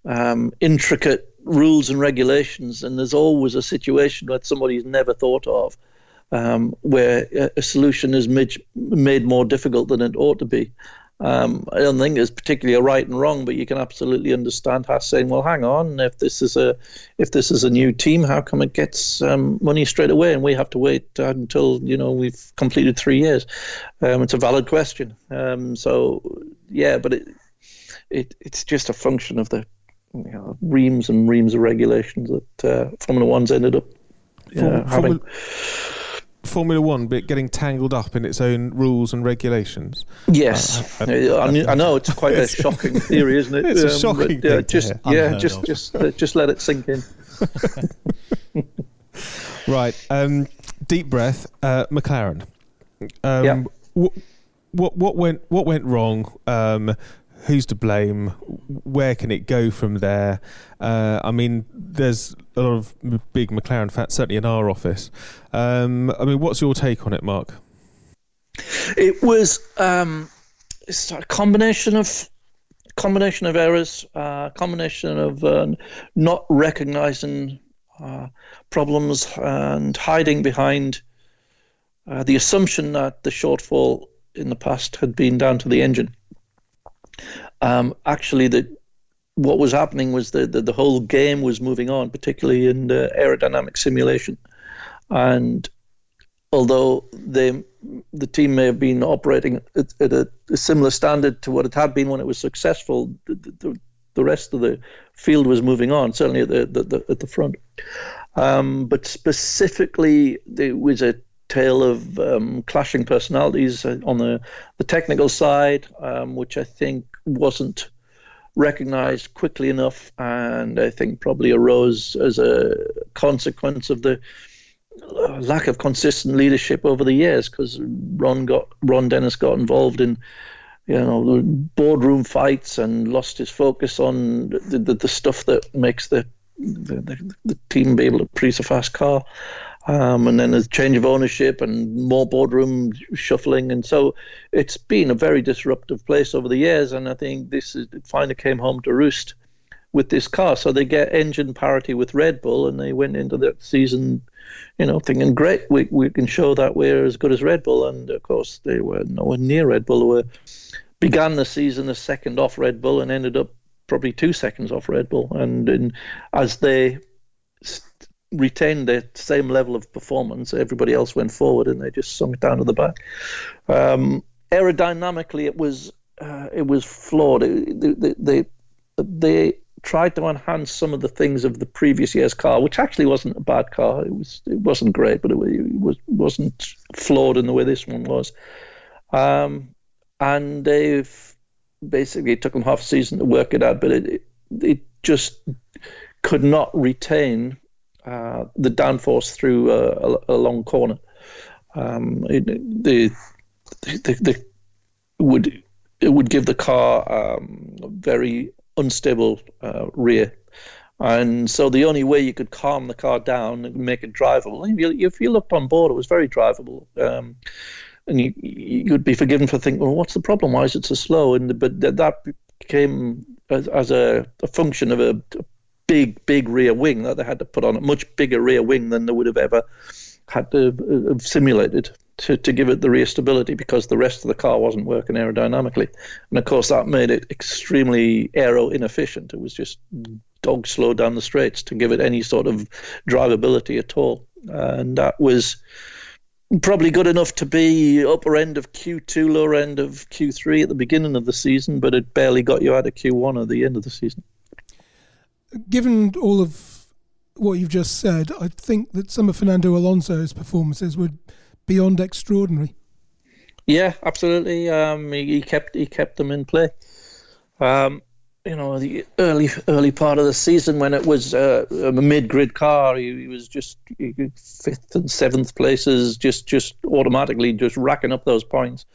um, intricate rules and regulations, and there's always a situation that somebody's never thought of um, where a solution is made, made more difficult than it ought to be. Um, I don't think there's particularly a right and wrong, but you can absolutely understand how saying, "Well, hang on, if this is a if this is a new team, how come it gets um, money straight away, and we have to wait until you know we've completed three years?" Um, it's a valid question. Um, so, yeah, but it, it it's just a function of the you know, reams and reams of regulations that uh, Formula One's ended up uh, having. Formula One bit getting tangled up in its own rules and regulations? Yes, uh, I, I, I, know it's quite a shocking theory, isn't it? It's um, a shocking. But, uh, just yeah, just of. just uh, just let it sink in. right, um, deep breath. Uh, McLaren. Um, yeah. Wh- what what went what went wrong? Um, who's to blame? Where can it go from there? Uh, I mean, there's a lot of big McLaren fans, certainly in our office. Um, I mean, what's your take on it, Mark? It was um, a combination of combination of errors, uh, combination of uh, not recognizing uh, problems and hiding behind uh, the assumption that the shortfall in the past had been down to the engine. Um, actually, the what was happening was that the, the whole game was moving on, particularly in the aerodynamic simulation. And although they, the team may have been operating at, at a, a, similar standard to what it had been when it was successful, the, the, the rest of the field was moving on, certainly at the, the at the front. Um, but specifically, there was a of um, clashing personalities on the, the technical side, um, which I think wasn't recognized quickly enough, and I think probably arose as a consequence of the uh, lack of consistent leadership over the years. Because Ron got Ron Dennis got involved in you know boardroom fights and lost his focus on the, the, the stuff that makes the the, the, the team be able to produce a fast car. Um, and then there's change of ownership and more boardroom shuffling, and so it's been a very disruptive place over the years. And I think this is, finally came home to roost with this car. So they get engine parity with Red Bull, and they went into that season, you know, thinking, great, we we can show that we're as good as Red Bull. And of course, they were nowhere near Red Bull. They were began the season a second off Red Bull and ended up probably two seconds off Red Bull. And in, as they retained the same level of performance. Everybody else went forward, and they just sunk down to the back. Um, aerodynamically, it was uh, it was flawed. They, they, they tried to enhance some of the things of the previous year's car, which actually wasn't a bad car. It was it wasn't great, but it, was wasn't flawed in the way this one was. Um, and they've basically it took them half a season to work it out, but it it, it just could not retain uh, the downforce through a, a, long corner. Um, it, the, the, the, would it would give the car um, very unstable uh, rear. And so the only way you could calm the car down and make it drivable, if you looked on board, it was very drivable. Um, and you, you'd be forgiven for thinking, well, what's the problem? Why is it so slow? And but that became as, as a, a, function of a, big, big rear wing that they had to put on a much bigger rear wing than they would have ever had to uh, have simulated to, to give it the rear stability because the rest of the car wasn't working aerodynamically. And of course, that made it extremely aero inefficient. It was just dog slow down the straights to give it any sort of drivability at all. And that was probably good enough to be upper end of Q2, lower end of Q3 at the beginning of the season, but it barely got you out of Q1 at the end of the season. Given all of what you've just said, I think that some of Fernando Alonso's performances were beyond extraordinary. Yeah, absolutely. Um, he, he, kept he kept them in play. Um, you know, the early early part of the season when it was uh, a mid-grid car, he, he was just he, fifth and seventh places, just just automatically just racking up those points.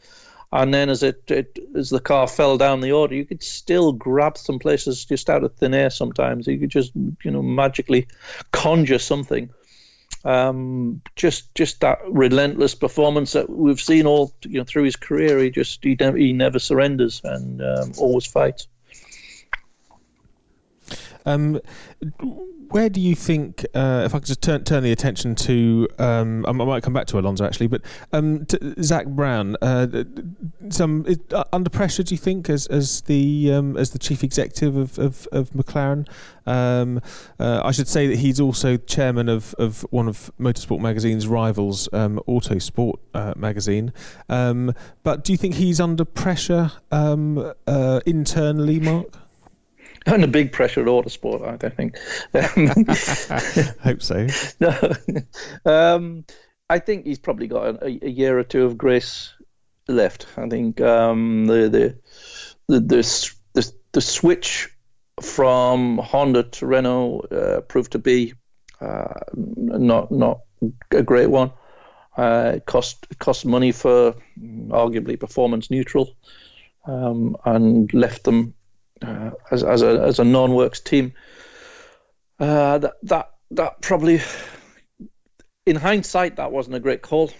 And then as it, it as the car fell down the order, you could still grab some places just out of thin air. Sometimes you could just you know magically conjure something um, just just that relentless performance that we've seen all you know through his career. He just he, never, he never surrenders and um, always fights. Um, where do you think, uh, if I could just turn turn the attention to, um, I might come back to Alonso actually, but um, Zak Brown, uh, some uh, under pressure, do you think, as as the um, as the chief executive of of, of McLaren? Um, uh, I should say that he's also chairman of, of one of Motorsport magazine's rivals, um, Autosport uh, magazine. But do you think he's under pressure uh, internally, Mark? Under big pressure at Autosport, I don't think. Hope so. no, um, I think he's probably got a, a, year or two of grace left. I think um, the, the, the the the the switch from Honda to Renault uh, proved to be uh, not not a great one. Uh, it cost it cost money for arguably performance neutral, um, and left them uh, as as a as a non-works team. Uh, that that that probably, in hindsight, that wasn't a great call.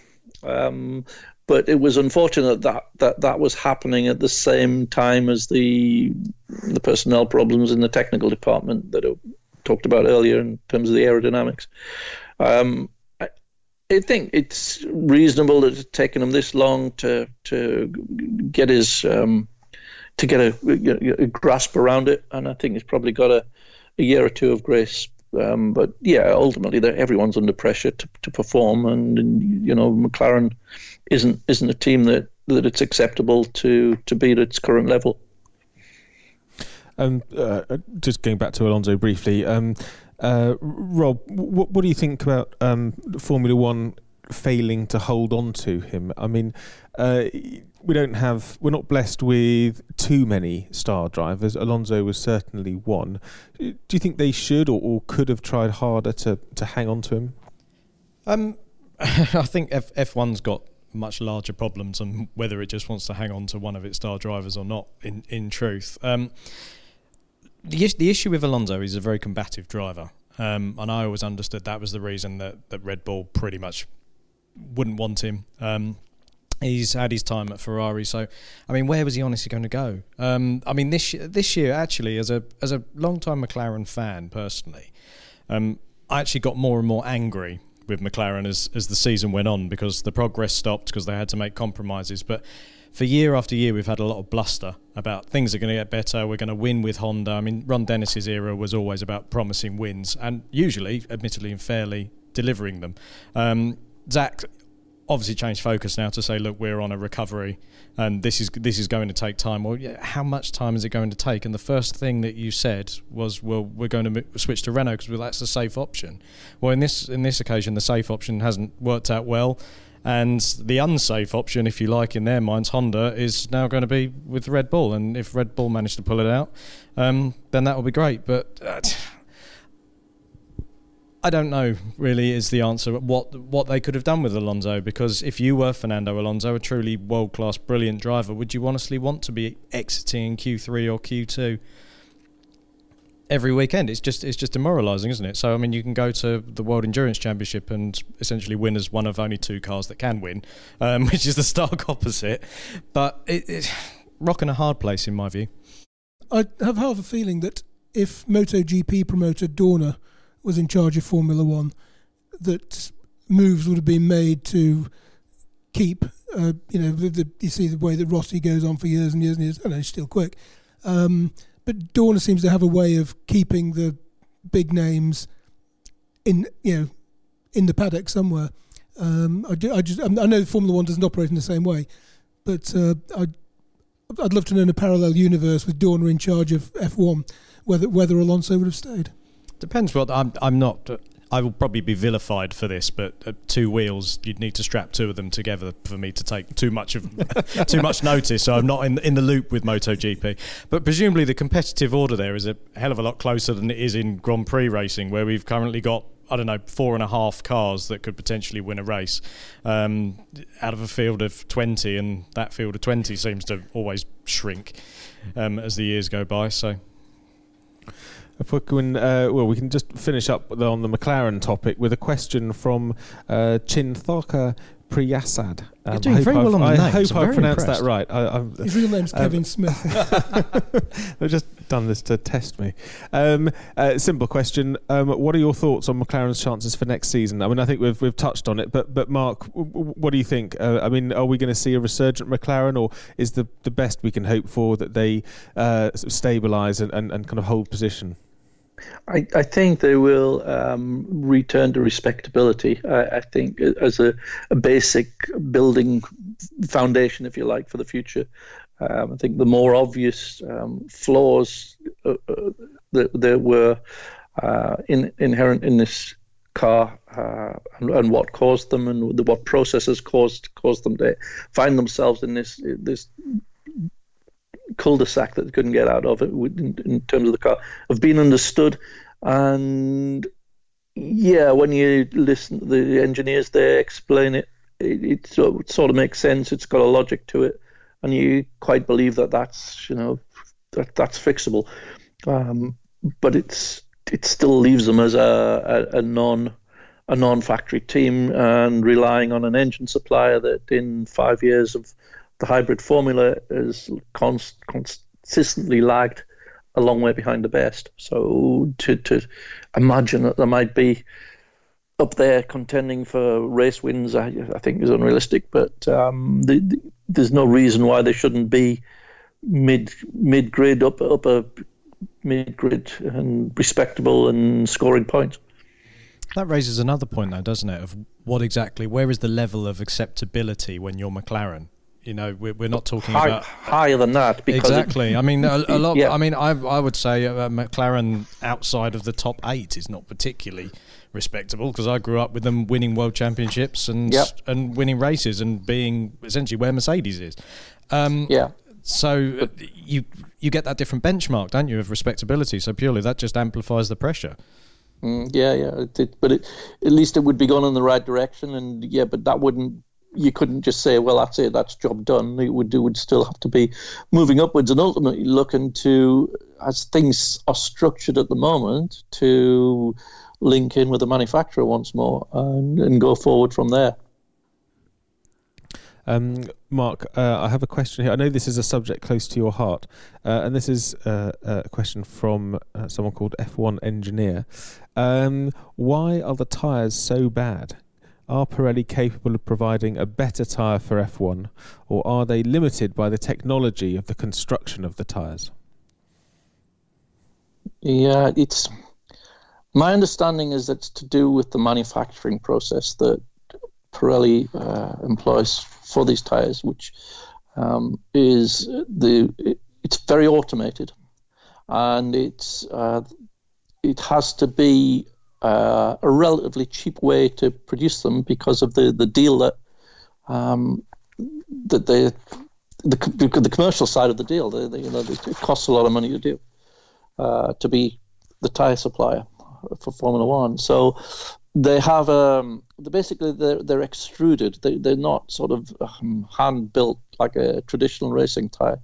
Um, but it was unfortunate that, that that was happening at the same time as the the personnel problems in the technical department that I talked about earlier in terms of the aerodynamics. Um, I, I, think it's reasonable that it's taken him this long to to get his um, to get a, a, grasp around it, and I think he's probably got a, a year or two of grace. Um, but yeah, ultimately, everyone's under pressure to, to perform, and, and, you know McLaren isn't isn't a team that, that it's acceptable to to be at its current level. Um, uh, just going back to Alonso briefly, um, uh, Rob, what, what do you think about um, Formula One failing to hold on to him? I mean, uh, we don't have we're not blessed with too many star drivers. Alonso was certainly one. Do you think they should or, or could have tried harder to, to hang on to him? Um, I think F F1's got much larger problems and whether it just wants to hang on to one of its star drivers or not. In in truth, um, the the issue with Alonso is a very combative driver, um, and I always understood that was the reason that that Red Bull pretty much wouldn't want him. Um, He's had his time at Ferrari, so I mean, where was he honestly going to go? Um, I mean, this this year actually, as a as a long time McLaren fan personally, um, I actually got more and more angry with McLaren as as the season went on because the progress stopped because they had to make compromises. But for year after year, we've had a lot of bluster about things are going to get better. We're going to win with Honda. I mean, Ron Dennis's era was always about promising wins and usually, admittedly and fairly, delivering them. Um, Zak obviously changed focus now to say, look, we're on a recovery, and this is this is going to take time. Well, yeah, how much time is it going to take? And the first thing that you said was, well, we're going to switch to Renault because well, that's a safe option. Well, in this in this occasion, the safe option hasn't worked out well. And the unsafe option, if you like, in their minds, Honda is now going to be with Red Bull. And if Red Bull manage to pull it out, um, then that will be great. But uh, I don't know. Really, is the answer what what they could have done with Alonso? Because if you were Fernando Alonso, a truly world class, brilliant driver, would you honestly want to be exiting in Q three or Q two? Every weekend, it's just it's just demoralising, isn't it? So I mean, you can go to the World Endurance Championship and essentially win as one of only two cars that can win, um, which is the stark opposite. But it, it's rocking a hard place in my view. I have half a feeling that if MotoGP promoter Dorna was in charge of Formula One, that moves would have been made to keep, uh, you know, the, the, you see the way that Rossi goes on for years and years and years. Know he's still quick, um, but Dorna seems to have a way of keeping the big names in, you know, in the paddock somewhere. Um, I, do, I just I know Formula One doesn't operate in the same way, but uh, I I'd love to know in a parallel universe with Dorna in charge of F1 whether whether Alonso would have stayed. Depends what I'm. I'm not. I will probably be vilified for this, but at two wheels, you'd need to strap two of them together for me to take too much of too much notice. So I'm not in in the loop with MotoGP. But presumably, the competitive order there is a hell of a lot closer than it is in Grand Prix racing, where we've currently got I don't know, four and a half cars that could potentially win a race um, out of a field of 20, and that field of 20 seems to always shrink um, as the years go by. So if we can, uh, well, we can just finish up on the McLaren topic with a question from uh, Chinthoka Priyasad. Um, You're doing very I've, well on the I names. hope I pronounced that right. I, His real name's um, Kevin Smith. They've just done this to test me. Um, uh, simple question: um, What are your thoughts on McLaren's chances for next season? I mean, I think we've we've touched on it, but but Mark, what do you think? Uh, I mean, are we going to see a resurgent McLaren, or is the the best we can hope for that they uh, stabilise and, and, and kind of hold position? I, I think they will um, return to respectability. I, I think as a, a, basic building foundation, if you like, for the future. Um, I think the more obvious um, flaws uh, uh, that there were uh, in, inherent in this car uh, and, and, what caused them and the, what processes caused caused them to find themselves in this this cul-de-sac that they couldn't get out of it in, in terms of the car have been understood. And yeah when you listen to the engineers there explain it it, it sort of makes sense. It's got a logic to it. And you quite believe that that's you know that that's fixable. Um, but it's it still leaves them as a, a, a non a non-factory team and relying on an engine supplier that in five years of the hybrid formula is consistently lagged a long way behind the best. So to to imagine that there might be up there contending for race wins, I, I think is unrealistic. But um, the, the, there's no reason why they shouldn't be mid mid grid up up a mid grid and respectable and scoring points. That raises another point, though, doesn't it? Of what exactly, where is the level of acceptability when you're McLaren? You know, we're, we're not talking High, about higher than that. exactly. It, I mean, a, a lot. Yeah. I mean, I I would say uh, McLaren outside of the top eight is not particularly respectable because I grew up with them winning world championships and yep. and winning races and being essentially where Mercedes is. Um, yeah. So you you get that different benchmark, don't you, of respectability? So purely that just amplifies the pressure. Mm, yeah, yeah. It, it, but it, at least it would be going in the right direction, and yeah, but that wouldn't you couldn't just say, well, that's it, that's job done. It would, it would still have to be moving upwards and ultimately looking to, as things are structured at the moment, to link in with the manufacturer once more and, and go forward from there. Um, Mark, uh, I have a question here. I know this is a subject close to your heart, uh, and this is uh, a question from uh, someone called F1 Engineer. Um, why are the tyres so bad? Are Pirelli capable of providing a better tyre for F1, or are they limited by the technology of the construction of the tyres? Yeah, it's my understanding is that it's to do with the manufacturing process that Pirelli uh, employs for these tires, which um, is the it's very automated, and it's uh, it has to be uh, a relatively cheap way to produce them because of the the deal that um, that they the, the commercial side of the deal. They, they, you know, it costs a lot of money to do uh, to be the tire supplier for Formula One. So they have um, basically they're, they're extruded. They, they're not sort of um, hand built like a traditional racing tire.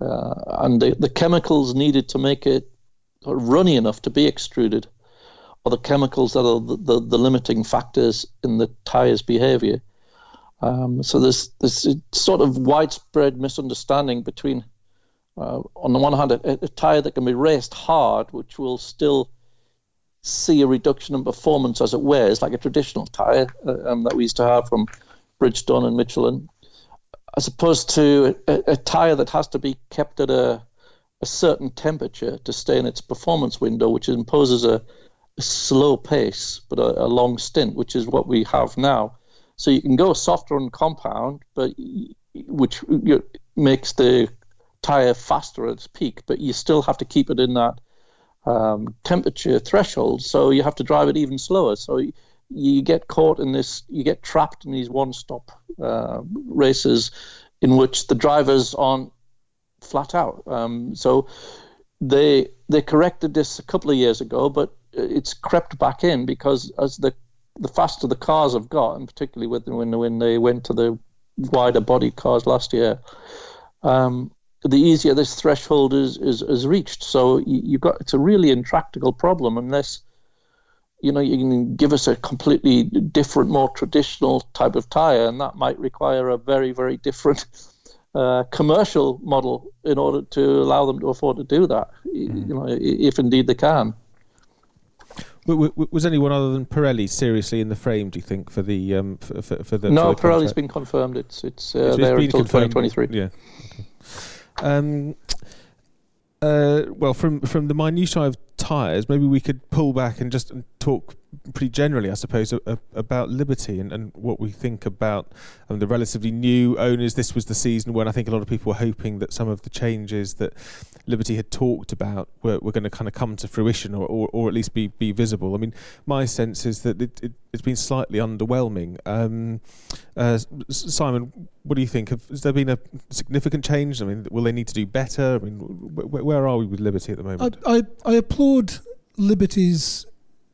Uh, and the, the chemicals needed to make it runny enough to be extruded the chemicals that are the, the, the limiting factors in the tire's behavior. Um, so there's this sort of widespread misunderstanding between, uh, on the one hand, a, a tire that can be raced hard, which will still see a reduction in performance as it wears, like a traditional tyre uh, um, that we used to have from Bridgestone and Michelin, as opposed to a, a tyre that has to be kept at a, a certain temperature to stay in its performance window, which imposes a, a slow pace but a, a, long stint, which is what we have now. So you can go softer on compound, but which makes the tire faster at its peak, but you still have to keep it in that um, temperature threshold, so you have to drive it even slower. So you, you get caught in this, you get trapped in these one-stop uh, races in which the drivers aren't flat out. Um, so they they corrected this a couple of years ago, but it's crept back in because as the the faster the cars have got, and particularly with when when they went to the wider body cars last year, um, the easier this threshold is is, is reached. So you, you've got it's a really intractable problem unless you know you can give us a completely different, more traditional type of tire, and that might require a very very different. Uh, commercial model in order to allow them to afford to do that, mm. you know, if indeed they can. Was anyone other than Pirelli seriously in the frame? Do you think for the um, for, for, for the? No, for Pirelli's been confirmed. It's it's, uh, it's there until 2023. Yeah. Okay. Um, uh, well, from from the minutiae of tyres, maybe we could pull back and just talk pretty generally, I suppose, a, a, about Liberty and, and what we think about um, the relatively new owners. This was the season when I think a lot of people were hoping that some of the changes that Liberty had talked about were, were going to kind of come to fruition or, or, or, at least be, be visible. I mean, my sense is that it, it, has been slightly underwhelming. Um, uh, Simon, what do you think? Have, has there been a significant change? I mean, will they need to do better? I mean, wh- where are we with Liberty at the moment? I, I, I applaud Liberty's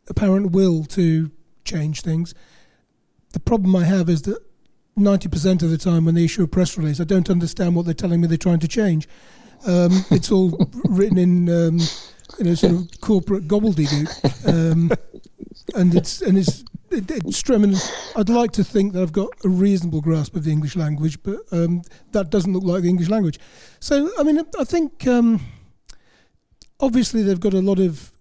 apparent will to change things. The problem I have is that 90% of the time when they issue a press release, I don't understand what they're telling me they're trying to change. Um, it's all written in um, you know sort of corporate gobbledygook, um, and it's and it's it, it's I'd like to think that I've got a reasonable grasp of the English language, but um, that doesn't look like the English language. So I mean, I think um, obviously they've got a lot of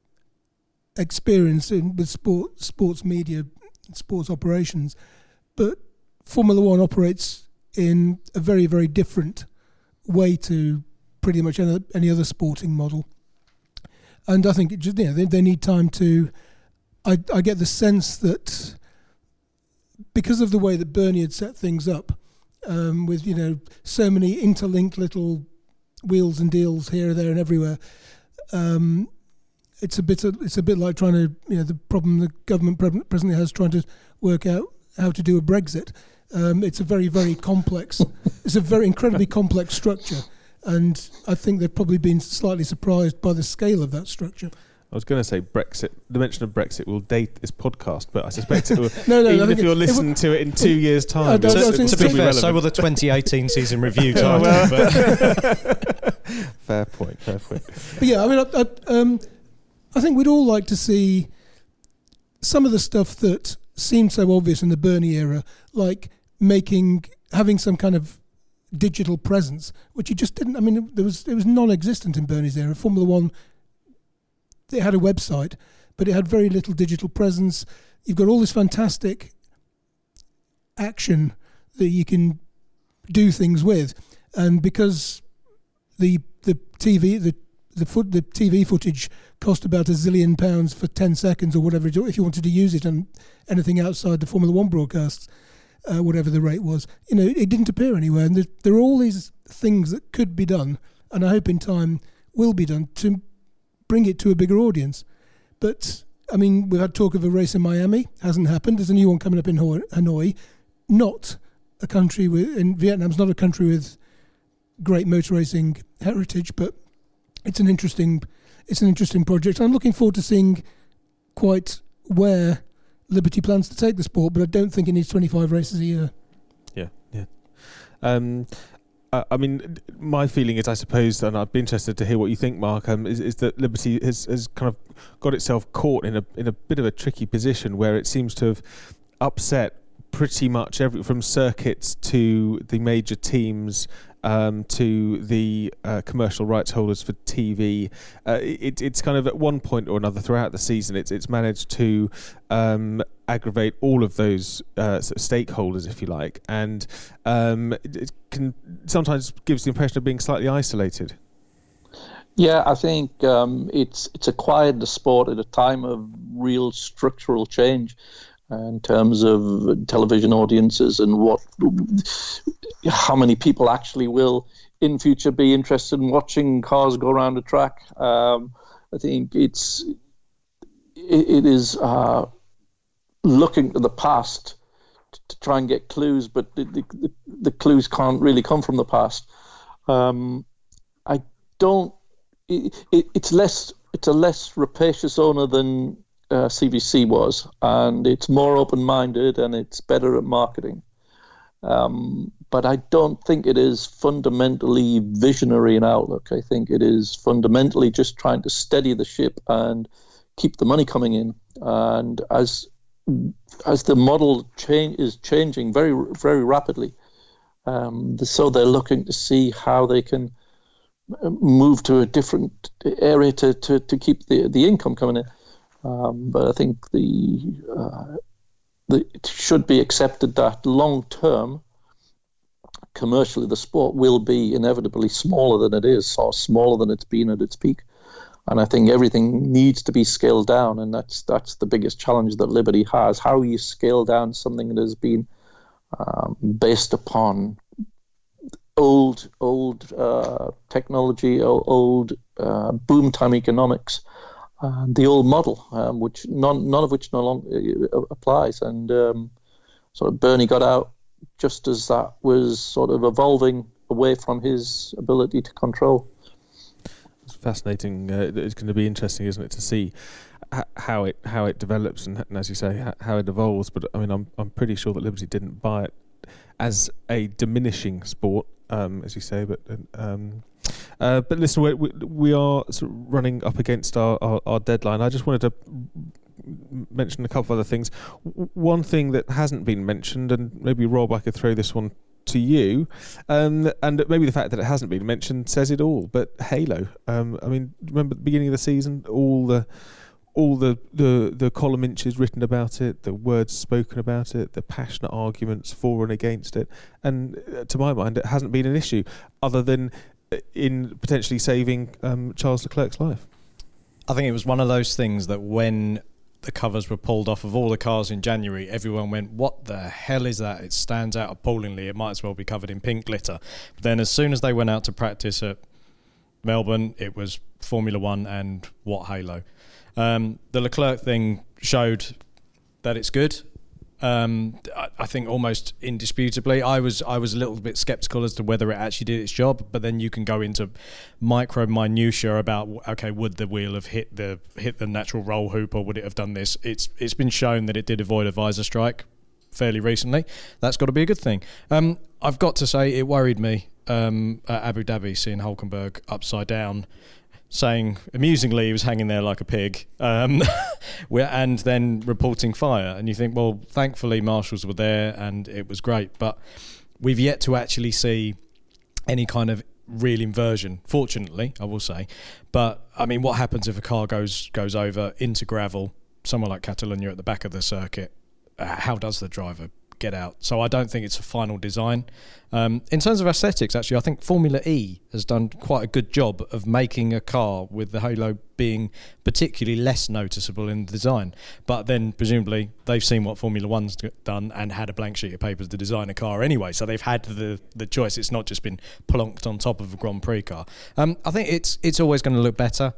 experience in with sport, sports media, sports operations, but Formula One operates in a very very different way to pretty much any, any other sporting model. And I think it just, you know, they, they need time to. I, I get the sense that because of the way that Bernie had set things up, um, with you know so many interlinked little wheels and deals here, there, and everywhere, um, it's a bit it's a bit like trying to you know the problem the government presently has trying to work out how to do a Brexit. Um, it's a very very complex. it's a very incredibly complex structure, and I think they've probably been slightly surprised by the scale of that structure. I was going to say Brexit. The mention of Brexit will date this podcast, but I suspect it will. no, no, even if you're listening to it in two years' time, to, to be fair, so will the 2018 season review title. fair point. Fair point. But yeah, I mean, I, I, um, I think we'd all like to see some of the stuff that seemed so obvious in the Bernie era, like making having some kind of digital presence, which he just didn't. I mean, there was it was non-existent in Bernie's era. Formula One, they had a website, but it had very little digital presence. You've got all this fantastic action that you can do things with, and because the the TV the the foot the TV footage cost about a zillion pounds for ten seconds or whatever if you wanted to use it on anything outside the Formula One broadcasts, uh, whatever the rate was. You know, it didn't appear anywhere, and there, there are all these things that could be done, and I hope in time will be done to bring it to a bigger audience. But I mean, we've had talk of a race in Miami, hasn't happened. There's a new one coming up in Hanoi, not a country with in Vietnam's not a country with great motor racing heritage, but it's an interesting it's an interesting project. I'm looking forward to seeing quite where Liberty plans to take the sport, but I don't think it needs 25 races a year. Yeah, yeah. Um, I mean, my feeling is, I suppose, and I'd be interested to hear what you think, Mark. Um, is, is that Liberty has, has kind of got itself caught in a in a bit of a tricky position where it seems to have upset pretty much every from circuits to the major teams um, to the uh, commercial rights holders for TV. Uh, it, it's kind of at one point or another throughout the season, it's it's managed to um, aggravate all of those uh, sort of stakeholders, if you like, and um, it, it can sometimes gives the impression of being slightly isolated. Yeah, I think um, it's it's acquired the sport at a time of real structural change in terms of television audiences and what how many people actually will in future be interested in watching cars go around a track. Um, I think it's it, it is uh, looking to the past to try and get clues, but the, the, the clues can't really come from the past. Um, I don't. It, it, it's less. It's a less rapacious owner than uh, CVC was, and it's more open-minded and it's better at marketing. Um, but I don't think it is fundamentally visionary in outlook. I think it is fundamentally just trying to steady the ship and keep the money coming in. And as as the model change is changing very very rapidly, um, so they're looking to see how they can uh, move to a different area to, to, to keep the, the income coming in. Um, but I think the, uh, the it should be accepted that long term, commercially, the sport will be inevitably smaller than it is, or smaller than it's been at its peak. And I think everything needs to be scaled down, and that's that's the biggest challenge that Liberty has. How you scale down something that has been um, based upon old old uh, technology, old uh, boom time economics, uh, the old model, um, which none none of which no longer uh, applies. And um, sort of Bernie got out just as that was sort of evolving away from his ability to control. It's fascinating. Uh, it's going to be interesting, isn't it, to see how it how it develops and, and as you say, how it evolves. But I mean, I'm I'm pretty sure that Liberty didn't buy it as a diminishing sport, um, as you say, but um, uh, but listen, we, we are sort of running up against our, our, our, deadline. I just wanted to mention a couple of other things. one thing that hasn't been mentioned, and maybe Rob, I could throw this one to you, um, and maybe the fact that it hasn't been mentioned says it all. But Halo, um, I mean, remember the beginning of the season, all the all the, the, the column inches written about it, the words spoken about it, the passionate arguments for and against it, and uh, to my mind, it hasn't been an issue, other than in potentially saving um, Charles Leclerc's life. I think it was one of those things that when the covers were pulled off of all the cars in January, everyone went, What the hell is that? It stands out appallingly. It might as well be covered in pink glitter. But then, as soon as they went out to practice at Melbourne, it was Formula One and what halo. Um, the Leclerc thing showed that it's good. Um, I, think almost indisputably, I was I was a little bit skeptical as to whether it actually did its job. But then you can go into micro minutia about okay, would the wheel have hit the hit the natural roll hoop, or would it have done this? It's it's been shown that it did avoid a visor strike fairly recently. That's got to be a good thing. Um, I've got to say, it worried me um, at Abu Dhabi seeing Hulkenberg upside down saying amusingly he was hanging there like a pig, um, and then reporting fire. And you think, well, thankfully marshals were there and it was great, but we've yet to actually see any kind of real inversion. Fortunately, I will say, but I mean, what happens if a car goes goes over into gravel, somewhere like Catalonia at the back of the circuit? Uh, how does the driver get out. So I don't think it's a final design. Um, in terms of aesthetics, actually, I think Formula E has done quite a good job of making a car with the halo being particularly less noticeable in the design. But then, presumably, they've seen what Formula One's done and had a blank sheet of paper to design a car anyway. So they've had the, the choice. It's not just been plonked on top of a Grand Prix car. Um, I think it's it's always going to look better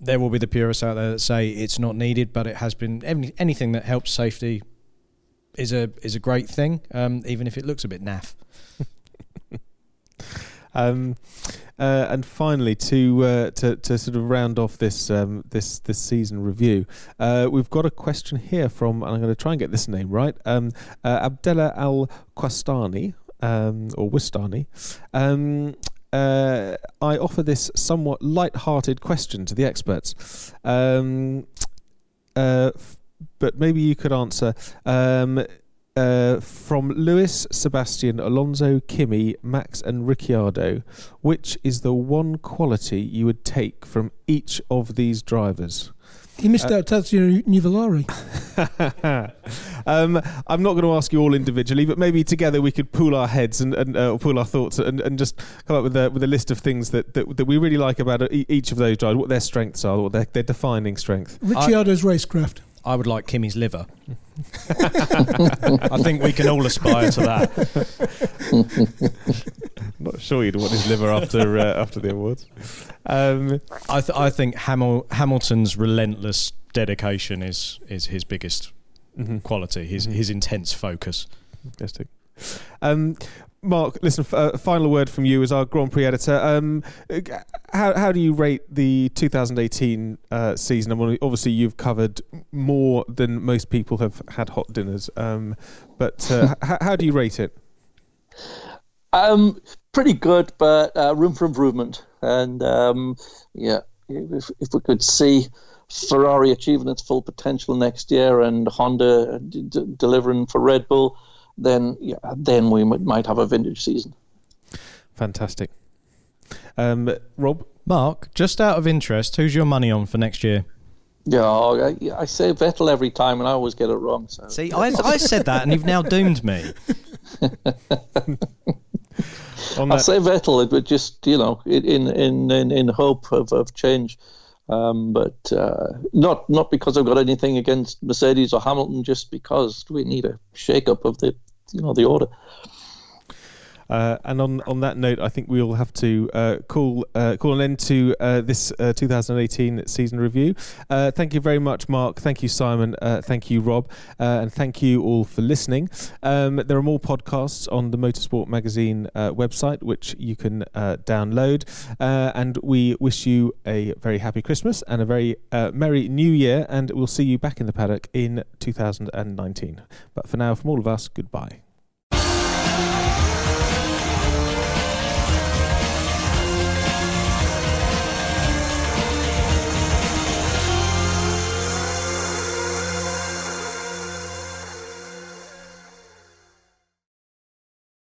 there will be the purists out there that say it's not needed, but it has been any, anything that helps safety is a is a great thing, um, even if it looks a bit naff. Um, uh, and finally, to, uh, to to sort of round off this um, this this season review, uh, we've got a question here from, and I'm going to try and get this name right, um, uh, Abdullah Al Qastani um, or Wistani. Um, uh, I offer this somewhat light-hearted question to the experts. Um, uh, but maybe you could answer. Um, uh, from Lewis, Sebastian, Alonso, Kimi, Max, and Ricciardo, which is the one quality you would take from each of these drivers? He missed Uh, out Tazio Nuvolari. um, I'm not going to ask you all individually, but maybe together we could pool our heads and, and uh, pool our thoughts and, and just come up with a, with a list of things that, that, that we really like about each of those drivers, what their strengths are, what their, their defining strength. Ricciardo's racecraft. I would like Kimi's liver. I think we can all aspire to that. Not sure you'd want his liver after uh, after the awards. Um, I, th- I think Hamil- Hamilton's relentless dedication is is his biggest mhm. quality. His Mhm. his intense focus. Fantastic. Um, Mark, listen. Uh, final word from you as our Grand Prix editor. Um, uh, how how do you rate the 2018 uh, season? I mean, obviously, you've covered more than most people have had hot dinners. Um, but uh, h- how do you rate it? Um, pretty good, but uh, room for improvement. And um, yeah, if, if we could see Ferrari achieving its full potential next year and Honda d- d- delivering for Red Bull, then yeah, then we might, might have a vintage season. Fantastic. Um, Rob, Mark, just out of interest, who's your money on for next year? Yeah, I, I say Vettel every time, and I always get it wrong. So See, I, I said that, and you've now doomed me. I say Vettel, but just you know, in in in, in hope of, of change. Um, but uh, not not because I've got anything against Mercedes or Hamilton, just because we need a shake-up of the you know the order. Uh, and on, on that note, I think we'll have to uh, call uh, call an end to uh, this uh, 2018 season review. Uh, thank you very much, Mark. Thank you, Simon. Thank you, Rob. And thank you all for listening. Um, there are more podcasts on the Motorsport Magazine website, which you can download. And we wish you a very happy Christmas and a very merry New Year. And we'll see you back in the paddock in 2019. But for now, from all of us, goodbye.